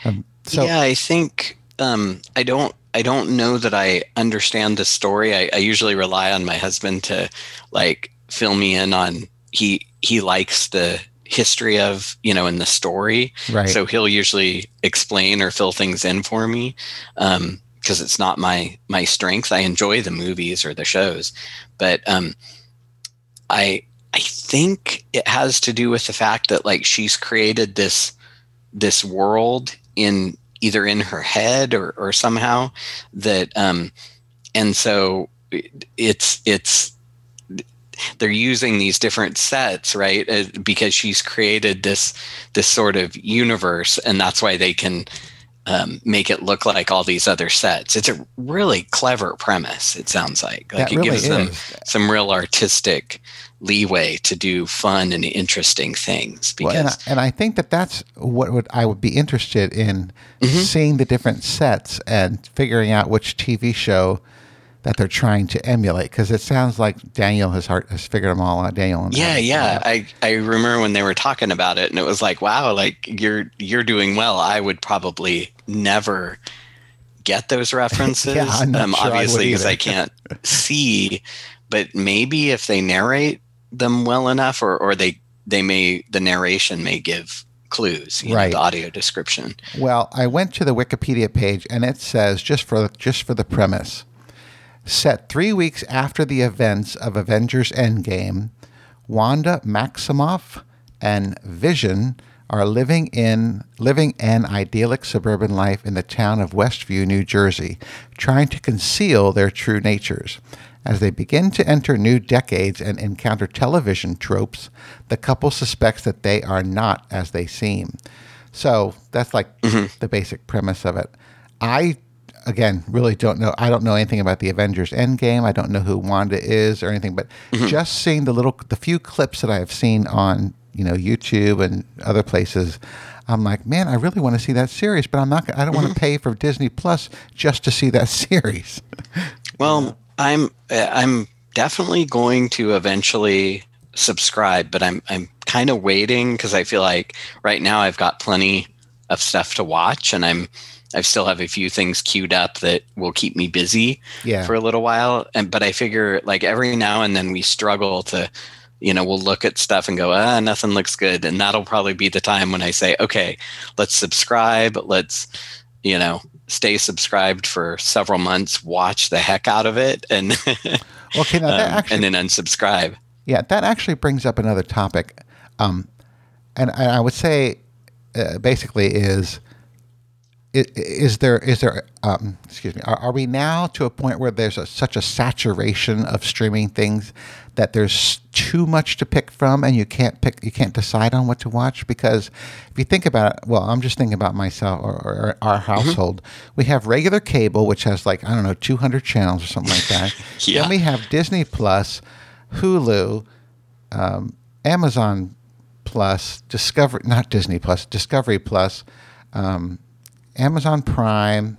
Um, so yeah, I think um, I don't I don't know that I understand the story. I, I, usually rely on my husband to like fill me in on he he likes the history of you know in the story. Right. So he'll usually explain or fill things in for me because um, it's not my my strength. I enjoy the movies or the shows, but um, I I think it has to do with the fact that like she's created this this world in either in her head or or somehow that um and so it's it's they're using these different sets right uh, because she's created this this sort of universe and that's why they can um, make it look like all these other sets. It's a really clever premise. It sounds like like that it really gives is. them some real artistic leeway to do fun and interesting things. Because well, and, I, and, I, think that that's what would I would be interested in mm-hmm. seeing the different sets and figuring out which TV show that they're trying to emulate because it sounds like Daniel has heart, has figured them all out. Daniel and yeah, yeah. I, I remember when they were talking about it, and it was like, wow, like you're you're doing well. I would probably never get those references. yeah, um, sure obviously, because I, I can't see. But maybe if they narrate them well enough, or or they they may the narration may give clues, right? Know, the audio description. Well, I went to the Wikipedia page, and it says just for just for the premise, set three weeks after the events of Avengers Endgame, Wanda Maximoff and Vision are living in living an idyllic suburban life in the town of Westview, New Jersey, trying to conceal their true natures. As they begin to enter new decades and encounter television tropes, the couple suspects that they are not as they seem. So that's like mm-hmm. the basic premise of it. I, again, really don't know. I don't know anything about the Avengers Endgame. I don't know who Wanda is or anything, but mm-hmm. just seeing the little, the few clips that I have seen on, you know, YouTube and other places, I'm like, man, I really want to see that series, but I'm not. I don't mm-hmm. want to pay for Disney Plus just to see that series. Well, I'm I'm definitely going to eventually subscribe, but I'm I'm kind of waiting because I feel like right now I've got plenty of stuff to watch, and I'm I still have a few things queued up that will keep me busy Yeah. for a little while. And but I figure like every now and then we struggle to, you know, we'll look at stuff and go, ah, nothing looks good, and that'll probably be the time when I say, okay, let's subscribe, let's, you know, stay subscribed for several months, watch the heck out of it, and Okay, now that um, actually and then unsubscribe. Yeah, that actually brings up another topic, um, and, and I would say, uh, basically, is i- is there is there um, excuse me are, are we now to a point where there's a, such a saturation of streaming things that there's too much to pick from and you can't pick you can't decide on what to watch because if you think about it well i'm just thinking about myself or, or our household we have regular cable which has like i don't know 200 channels or something like that Yeah. then we have disney plus hulu um, amazon plus discovery not disney plus discovery plus um, Amazon Prime.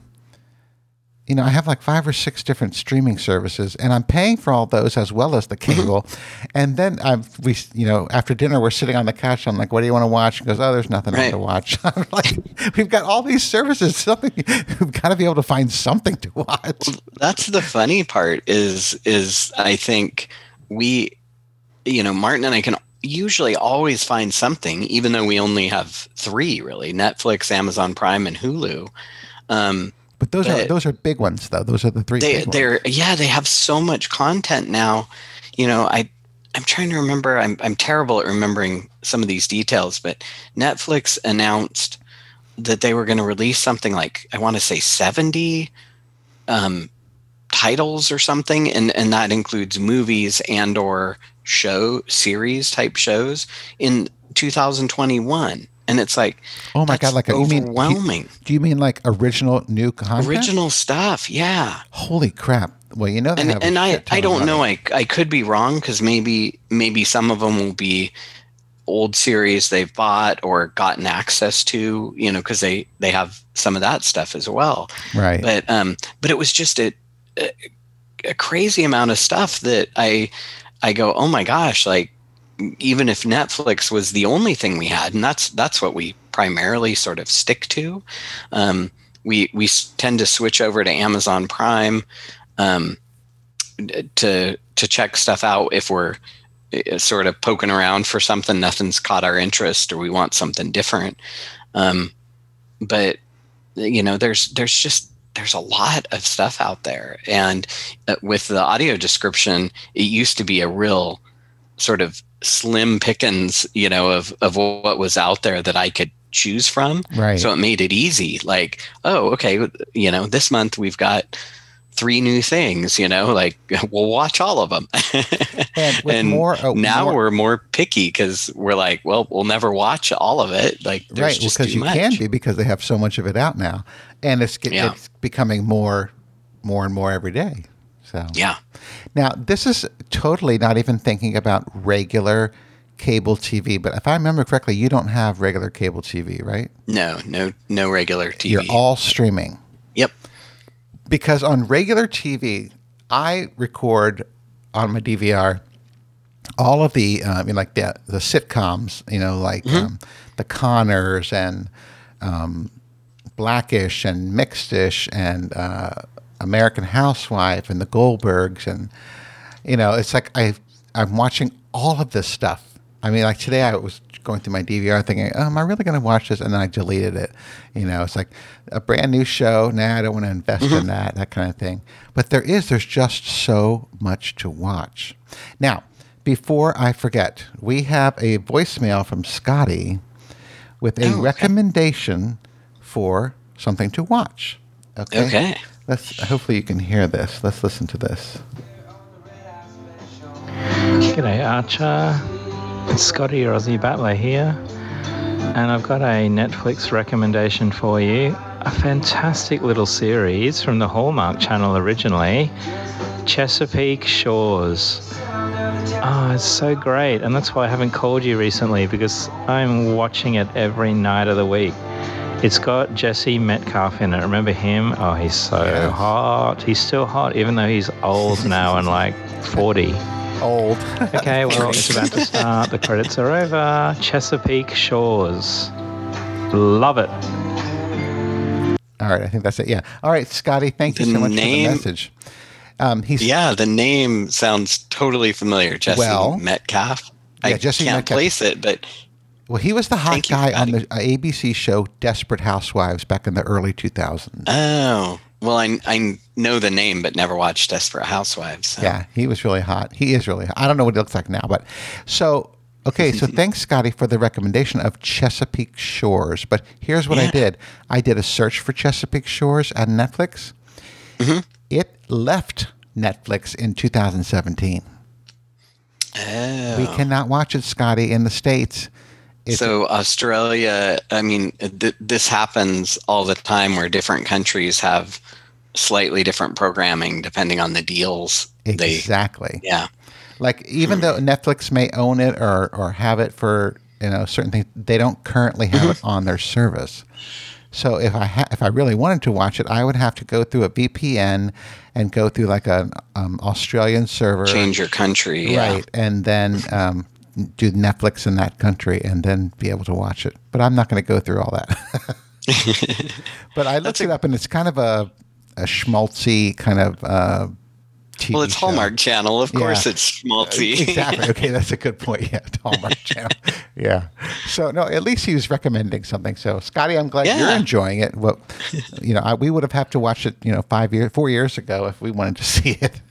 You know, I have like five or six different streaming services, and I'm paying for all those as well as the Mm-hmm. cable. and then I'm, we, you know, after dinner we're sitting on the couch. I'm like, "What do you want to watch?" He goes, "Oh, there's nothing Right. to watch." I'm like, "We've got all these services. Something we've got to be able to find something to watch." that's the funny part is is i think we you know martin and i can usually always find something even though we only have three really netflix amazon prime and hulu um But those are those are big ones, though. Those are the three. They, they're yeah they have so much content now you know i i'm trying to remember i'm i'm terrible at remembering some of these details but netflix announced that they were going to release something like i want to say 70 um titles or something and and that includes movies and or show series type shows in 2021 and it's like Oh my god! Like you mean? overwhelming Do you mean like original new content? original stuff yeah Holy crap! Well, you know and and I I don't know. I I could be wrong because maybe maybe some of them will be old series they've bought or gotten access to you know because they they have some of that stuff as well Right. but um but it was just a, a a crazy amount of stuff that I I go oh my gosh like even if Netflix was the only thing we had and that's that's what we primarily sort of stick to um we we tend to switch over to Amazon Prime um to to check stuff out if we're uh, sort of poking around for something nothing's caught our interest or we want something different. Um, but you know there's there's just there's a lot of stuff out there. And uh, with the audio description it used to be a real sort of slim pickings you know of of what was out there that i could choose from right. so it made it easy. Like, oh, okay, you know, this month we've got three new things, you know, like we'll watch all of them. and with and more uh, now more- we're more picky because we're like, well, we'll never watch all of it. Like, there's right because too you much. can be because they have so much of it out now, and it's Yeah. it's becoming more, more and more every day. So Yeah. Now this is totally not even thinking about regular cable TV. But if I remember correctly, you don't have regular cable TV, right? No, no, no regular TV. You're all streaming. yep. because on regular TV, I record on my DVR all of the, I mean, like the the sitcoms, you know, like um, the Conners and um, Blackish and Mixedish and uh, American Housewife and the Goldbergs and you know, it's like I I'm watching all of this stuff. I mean, like today I was going through my DVR thinking, oh, am I really going to watch this? And then I deleted it. You know, it's like a brand new show. Nah, I don't want to invest in mm-hmm. that, that kind of thing. But there is, there's just so much to watch. Now, before I forget, we have a voicemail from Scotty with a Oh, okay. recommendation for something to watch. Okay. Okay. Let's hopefully you can hear this. Let's listen to this. G'day, Archer. It's Scotty, your Aussie Battler here. And I've got a Netflix recommendation for you. A fantastic little series from the Hallmark Channel originally Chesapeake Shores. Oh, it's so great. And that's why I haven't called you recently because I'm watching it every night of the week. It's got Jesse Metcalfe in it. Remember him? Oh, he's so Yes. hot. He's still hot, even though he's old now and like 40. Old. Okay, well, it's about to start. The credits are over. Chesapeake Shores. Love it. All right, I think that's it. Yeah. All right, Scotty, thank you The so much name- for the message. Um, he's Yeah, the name sounds totally familiar. Jesse Well- Metcalfe. I Yeah, Jesse can't Metcalfe. place it, but well, he was the hot Thank you, guy on the ABC show Desperate Housewives back in the early 2000s. oh, well, I I know the name, but never watched Desperate Housewives. so- Yeah, he was really hot. He is really hot. I don't know what he looks like now, but so okay. So thanks, Scotty, for the recommendation of Chesapeake Shores. But here's what I did: I did a search for Chesapeake Shores at Netflix. Mm-hmm. It left Netflix in 2017. Oh. We cannot watch it, Scotty, in the states. It's, so Australia, I mean, th- this happens all the time where different countries have slightly different programming depending on the deals they. exactly. Yeah. Like even though Netflix may own it or or have it for you know certain things, they don't currently have it on their service. So if I ha- if I really wanted to watch it, I would have to go through a VPN and go through like an um, Australian server, Change your country. Yeah. right, and then um, do Netflix in that country and then be able to watch it. But I'm not going to go through all that. but I looked it up, and it's kind of a a schmaltzy kind of. Uh, TV Well, it's show. Hallmark Channel. Of course, it's schmaltzy. exactly. Okay, that's a good point. Yeah, Hallmark Channel. Yeah. So no, at least he was recommending something. So Scotty, I'm glad you're enjoying it. Well, you know, I, we would have had to watch it, you know, five years, four years ago if we wanted to see it.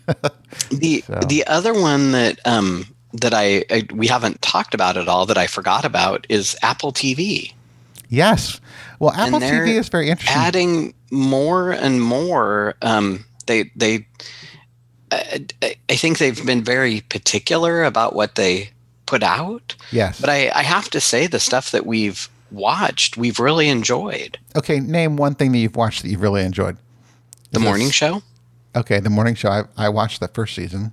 The So- the other one that um that I, I we haven't talked about at all that I forgot about is Apple TV. yes. Well, Apple TV is very interesting. adding more and more. Um, they they, I, I- think they've been very particular about what they put out. yes. But I, I have to say, the stuff that we've watched, we've really enjoyed. okay, name one thing that you've watched that you've really enjoyed. The Is this- morning show. Okay, the morning show. I, I watched the first season.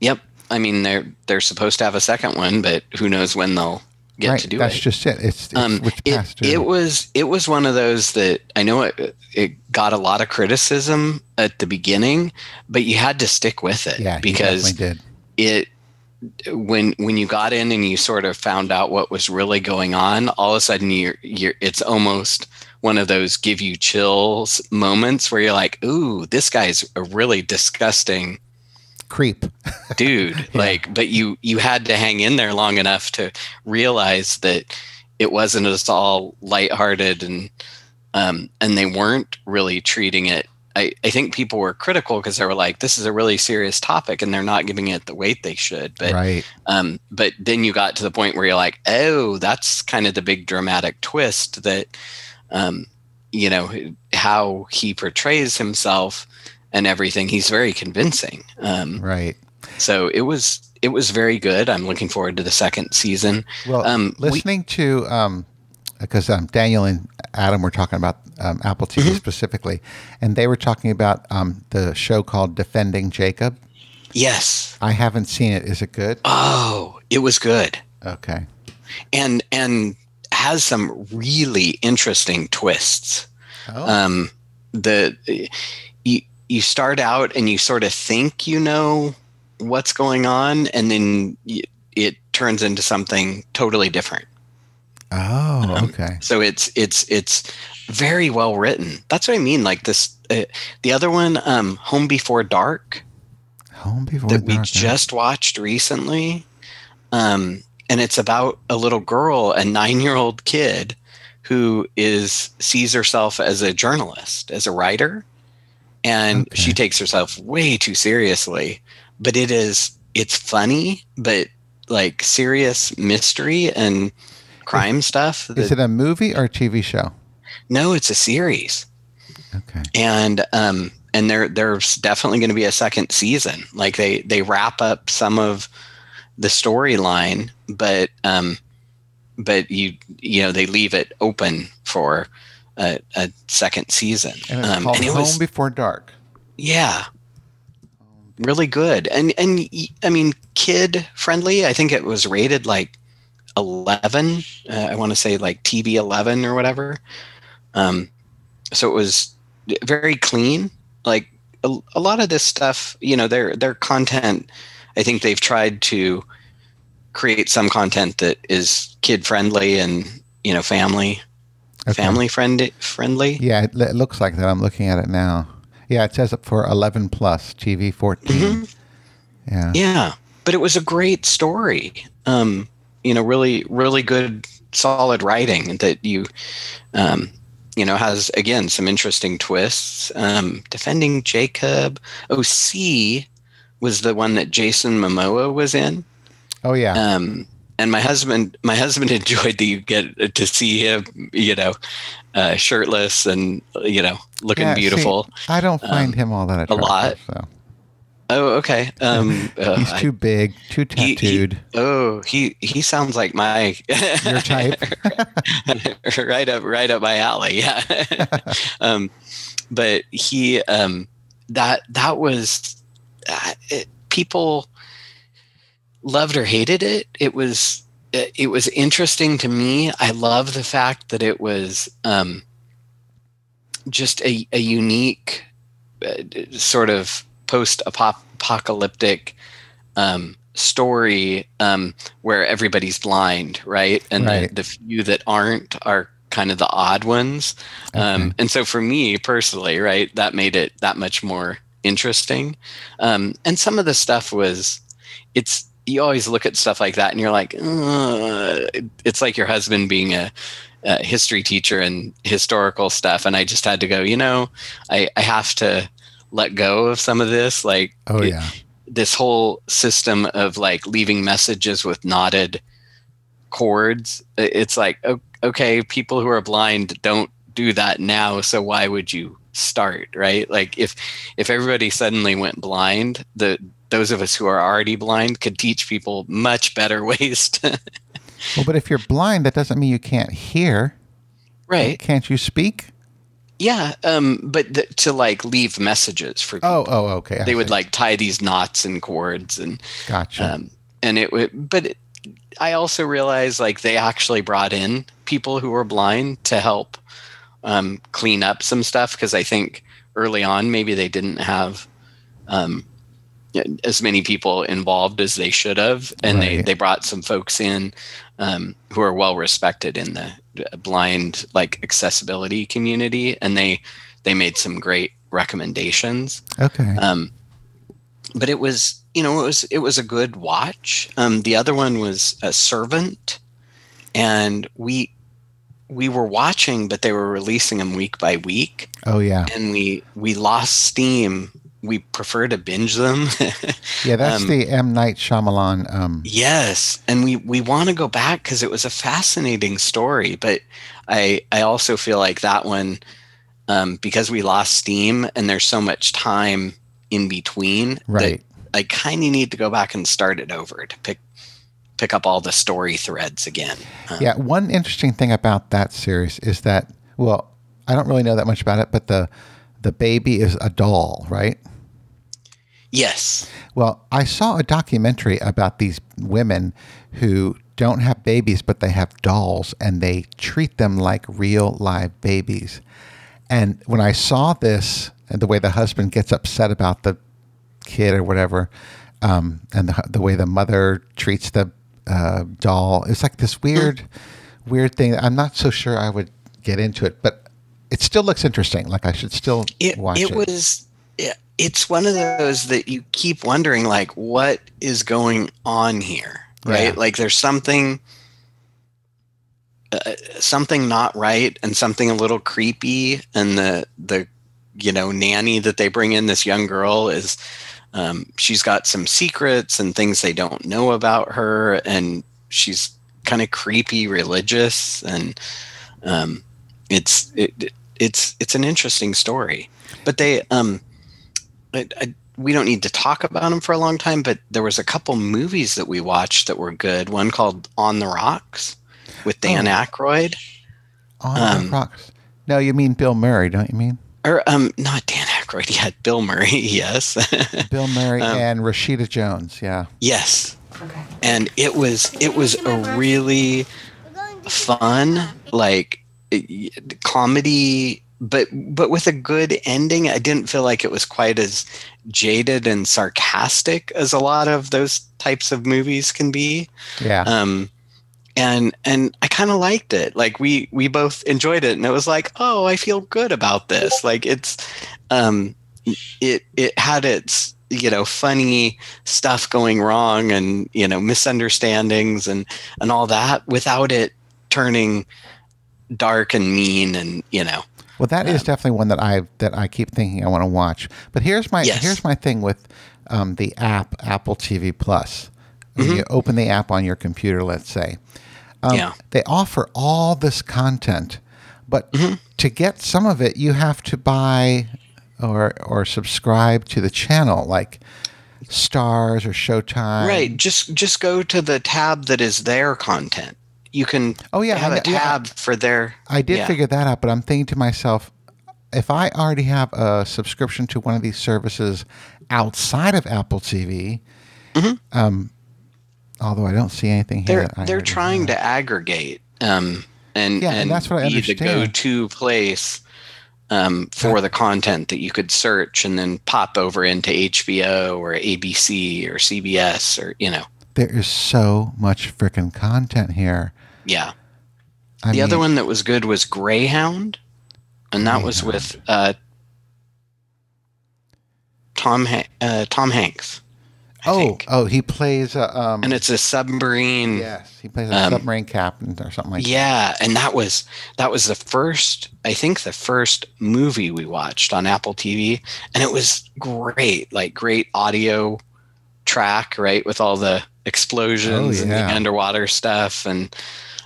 Yep. I mean, they're they're supposed to have a second one, but who knows when they'll get right. to do That's it. That's just it. It's, it's um, it, it was it was one of those that I know it it got a lot of criticism at the beginning, but you had to stick with it yeah, because it when when you got in and you sort of found out what was really going on, all of a sudden you're you're it's almost one of those give you chills moments where you're like, ooh, this guy's a really disgusting Creep. dude like but you you had to hang in there long enough to realize that it wasn't just all lighthearted and um and they weren't really treating it I, I think people were critical because they were like, this is a really serious topic and they're not giving it the weight they should. But right. um, but then you got to the point where you're like, oh, that's kind of the big dramatic twist that, um, you know, how he portrays himself and everything. He's very convincing. Um, Right. so it was it was very good. I'm looking forward to the second season. Well, Um, we- listening to um, because um, Daniel and Adam were talking about um, Apple TV Mm-hmm. specifically, and they were talking about um, the show called Defending Jacob. Yes. I haven't seen it. Is it good? Oh, it was good. Okay. And and has some really interesting twists. Oh, um, the you start out and you sort of think you know what's going on, and then it turns into something totally different. oh, um, okay. So it's it's it's very well written. That's what I mean. Like this, uh, the other one, um, Home Before Dark, Home before that we dark. just watched recently. Um, and it's about a little girl, a nine year old kid who is sees herself as a journalist, as a writer. And Okay. she takes herself way too seriously. But it is it's funny, but like serious mystery and crime stuff. Is it a movie or a TV show? no, it's a series Okay. and um and there there's definitely going to be a second season like they they wrap up some of the storyline but um but you you know they leave it open for a, a second season. And it's um called and it Home was Before Dark. yeah. Really good. And and I mean kid friendly i think it was rated like 11 uh, i want to say like tv 11 or whatever. Um so it was very clean. Like a, a lot of this stuff you know their their content I think they've tried to create some content that is kid friendly and you know family Okay. family friend friendly. Yeah, it, it looks like that. I'm looking at it now. Yeah, it says it for 11 plus TV 14. Yeah. Yeah, but it was a great story. Um, you know, really, really good, solid writing that you, um, you know, has again some interesting twists. Um, Defending Jacob, OC was the one that Jason Momoa was in. Oh yeah. Um, and my husband, my husband enjoyed that you get to see him, you know, uh, shirtless and you know looking Yeah, see, beautiful. I don't find um, him all that attractive. lot. So. Oh, okay. Um, uh, He's I- too big, too he- he- tattooed. Oh, he he sounds like my Your type. right up right up my alley. Yeah. um, but he um, that that was uh, it, people loved or hated it. It was it, was interesting to me. I love the fact that it was um, just a, a unique uh, sort of post apocalyptic um, story um, where everybody's blind, right? And Right. The, the few that aren't are kind of the odd ones. Um, Okay. and so for me personally, right, that made it that much more interesting. Um, and some of the stuff was, it's, you always look at stuff like that and you're like, "Ugh." it's like your husband being a, a history teacher and historical stuff. And I just had to go, you know, I, I have to let go of some of this. Like, Oh it- yeah. this whole system of like leaving messages with knotted cords i- it's like okay people who are blind don't do that now so why would you start right like if if everybody suddenly went blind the those of us who are already blind could teach people much better ways to Well, but if you're blind, that doesn't mean you can't hear. right Can't you speak? yeah um but th- to like leave messages for people Oh, oh, okay. I they would like tie these knots and cords and Gotcha. um, and it would but it, i also realized like they actually brought in people who were blind to help um, clean up some stuff because i think early on maybe they didn't have um, as many people involved as they should have and they, they brought some folks in um, who are well respected in the blind like accessibility community and they they made some great recommendations okay. um, but it was, you know, it was it was a good watch. Um, the other one was a servant, and we we were watching, but they were releasing them week by week, oh yeah. and we we lost steam. We prefer to binge them. Yeah, that's um, the M Night Shyamalan. Um, yes, and we we want to go back because it was a fascinating story. But I I also feel like that one um, because we lost steam and there's so much time in between that right. I kind of need to go back and start it over to pick pick up all the story threads again. Uh, Yeah, one interesting thing about that series is that well, I don't really know that much about it, but the the baby is a doll, right? Yes. Well, I saw a documentary about these women who don't have babies, but they have dolls and they treat them like real live babies. And when I saw this and the way the husband gets upset about the kid or whatever, um, and the, the way the mother treats the uh, doll, it's like this weird, weird thing. I'm not so sure I would get into it, but it still looks interesting. Like I should still It watch it it. was it's one of those that you keep wondering like what is going on here, right? Yeah. Like there's something uh, something not right and something a little creepy and the the you know nanny that they bring in this young girl is um, she's got some secrets and things they don't know about her and she's kind of creepy religious and um, it's it, it's it's an interesting story but they um I, I, we don't need to talk about them for a long time but there was a couple movies that we watched that were good one called on the rocks with dan Oh. Aykroyd On um, the rocks. No, you mean Bill Murray, don't you mean? or um not dan Aykroyd yeah bill murray yes Bill Murray Um, and Rashida Jones. Yeah. yes and it was it was a really fun like comedy but but with a good ending. I didn't feel like it was quite as jaded and sarcastic as a lot of those types of movies can be. Yeah. Um, and and I kind of liked it. Like we we both enjoyed it, and it was like, oh, I feel good about this. Like it's, um, it it had its you know funny stuff going wrong and you know misunderstandings and and all that without it turning dark and mean and you know Well, that is definitely one that I that I keep thinking I want to watch. But here's my Yes. here's my thing with um, the app Apple TV Plus. Mm-hmm. you open the app on your computer, let's say, um, Yeah. they offer all this content, but Mm-hmm. to get some of it, you have to buy or or subscribe to the channel, like Starz or Showtime. right just just go to the tab that is their content you can Oh, yeah, have I a know- yeah. tab for their I did yeah. figure that out, but I'm thinking to myself, if I already have a subscription to one of these services outside of Apple TV, um, although I don't see anything here, Mm-hmm. they're that they're trying have. to aggregate um and Yeah, and and that's what I be the understand. go-to place um, for the content that you could search and then pop over into HBO or ABC or CBS or you know There is so much freaking content here. Yeah I the other one that was good was Greyhound and that was with uh Tom ha- uh, Tom Hanks I Oh, think. oh, he plays a um. and it's a submarine yes, he plays a um, submarine captain or something like. that. Yeah, and that was that was the first I think the first movie we watched on Apple TV and it was great, like great audio track, right, with all the explosions Oh, and the underwater stuff and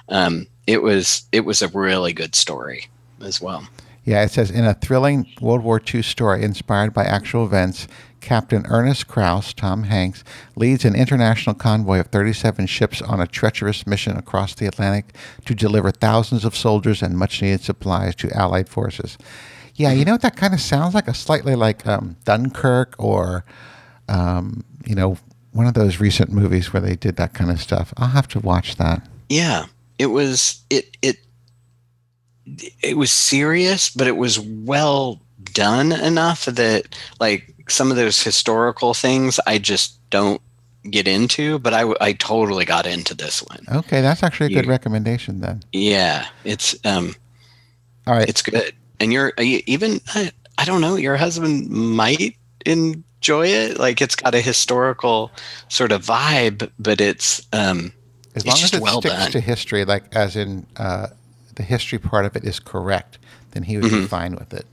um it was it was a really good story as well. Yeah, it says in a thrilling World War II story inspired by actual events, Captain Ernest Krause, Tom Hanks, leads an international convoy of 37 ships on a treacherous mission across the Atlantic to deliver thousands of soldiers and much needed supplies to Allied forces. Yeah, you know what that kind of sounds like? A slightly like um, Dunkirk or, um, you know, one of those recent movies where they did that kind of stuff. I'll have to watch that. Yeah, it was it it it was serious, but it was well done enough that like some of those historical things I just don't get into, but I, I totally got into this one. Okay, that's actually a good You- recommendation then. Yeah, it's um All right. it's good, and you're you- even I, I don't know your husband might enjoy it. Like it's got a historical sort of vibe, but it's um As It's long as it well sticks done. to history, like as in uh, the history part of it is correct, then he would Mm-hmm. be fine with it.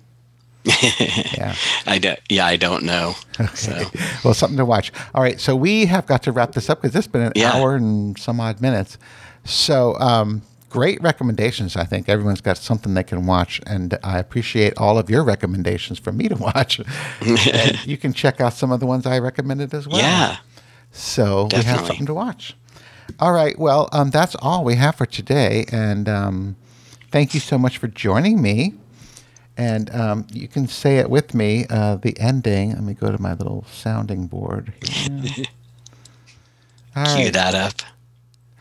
Yeah. I don't yeah I don't know. Okay. So Well, something to watch. All right. So we have got to wrap this up because it's been an Yeah. hour and some odd minutes. So um, great recommendations. I think everyone's got something they can watch, and I appreciate all of your recommendations for me to watch. and you can check out some of the ones I recommended as well. yeah. So we have something to watch. All right. Well, um, that's all we have for today. And um, thank you so much for joining me. And um, you can say it with me, uh, the ending. Let me go to my little sounding board. Here. All Cue right. that up.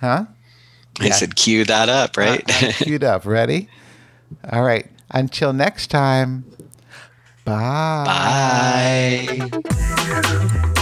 Huh? I Yeah. said cue that up, right? I'm queued up. Ready? All right. Until next time. Bye. Bye.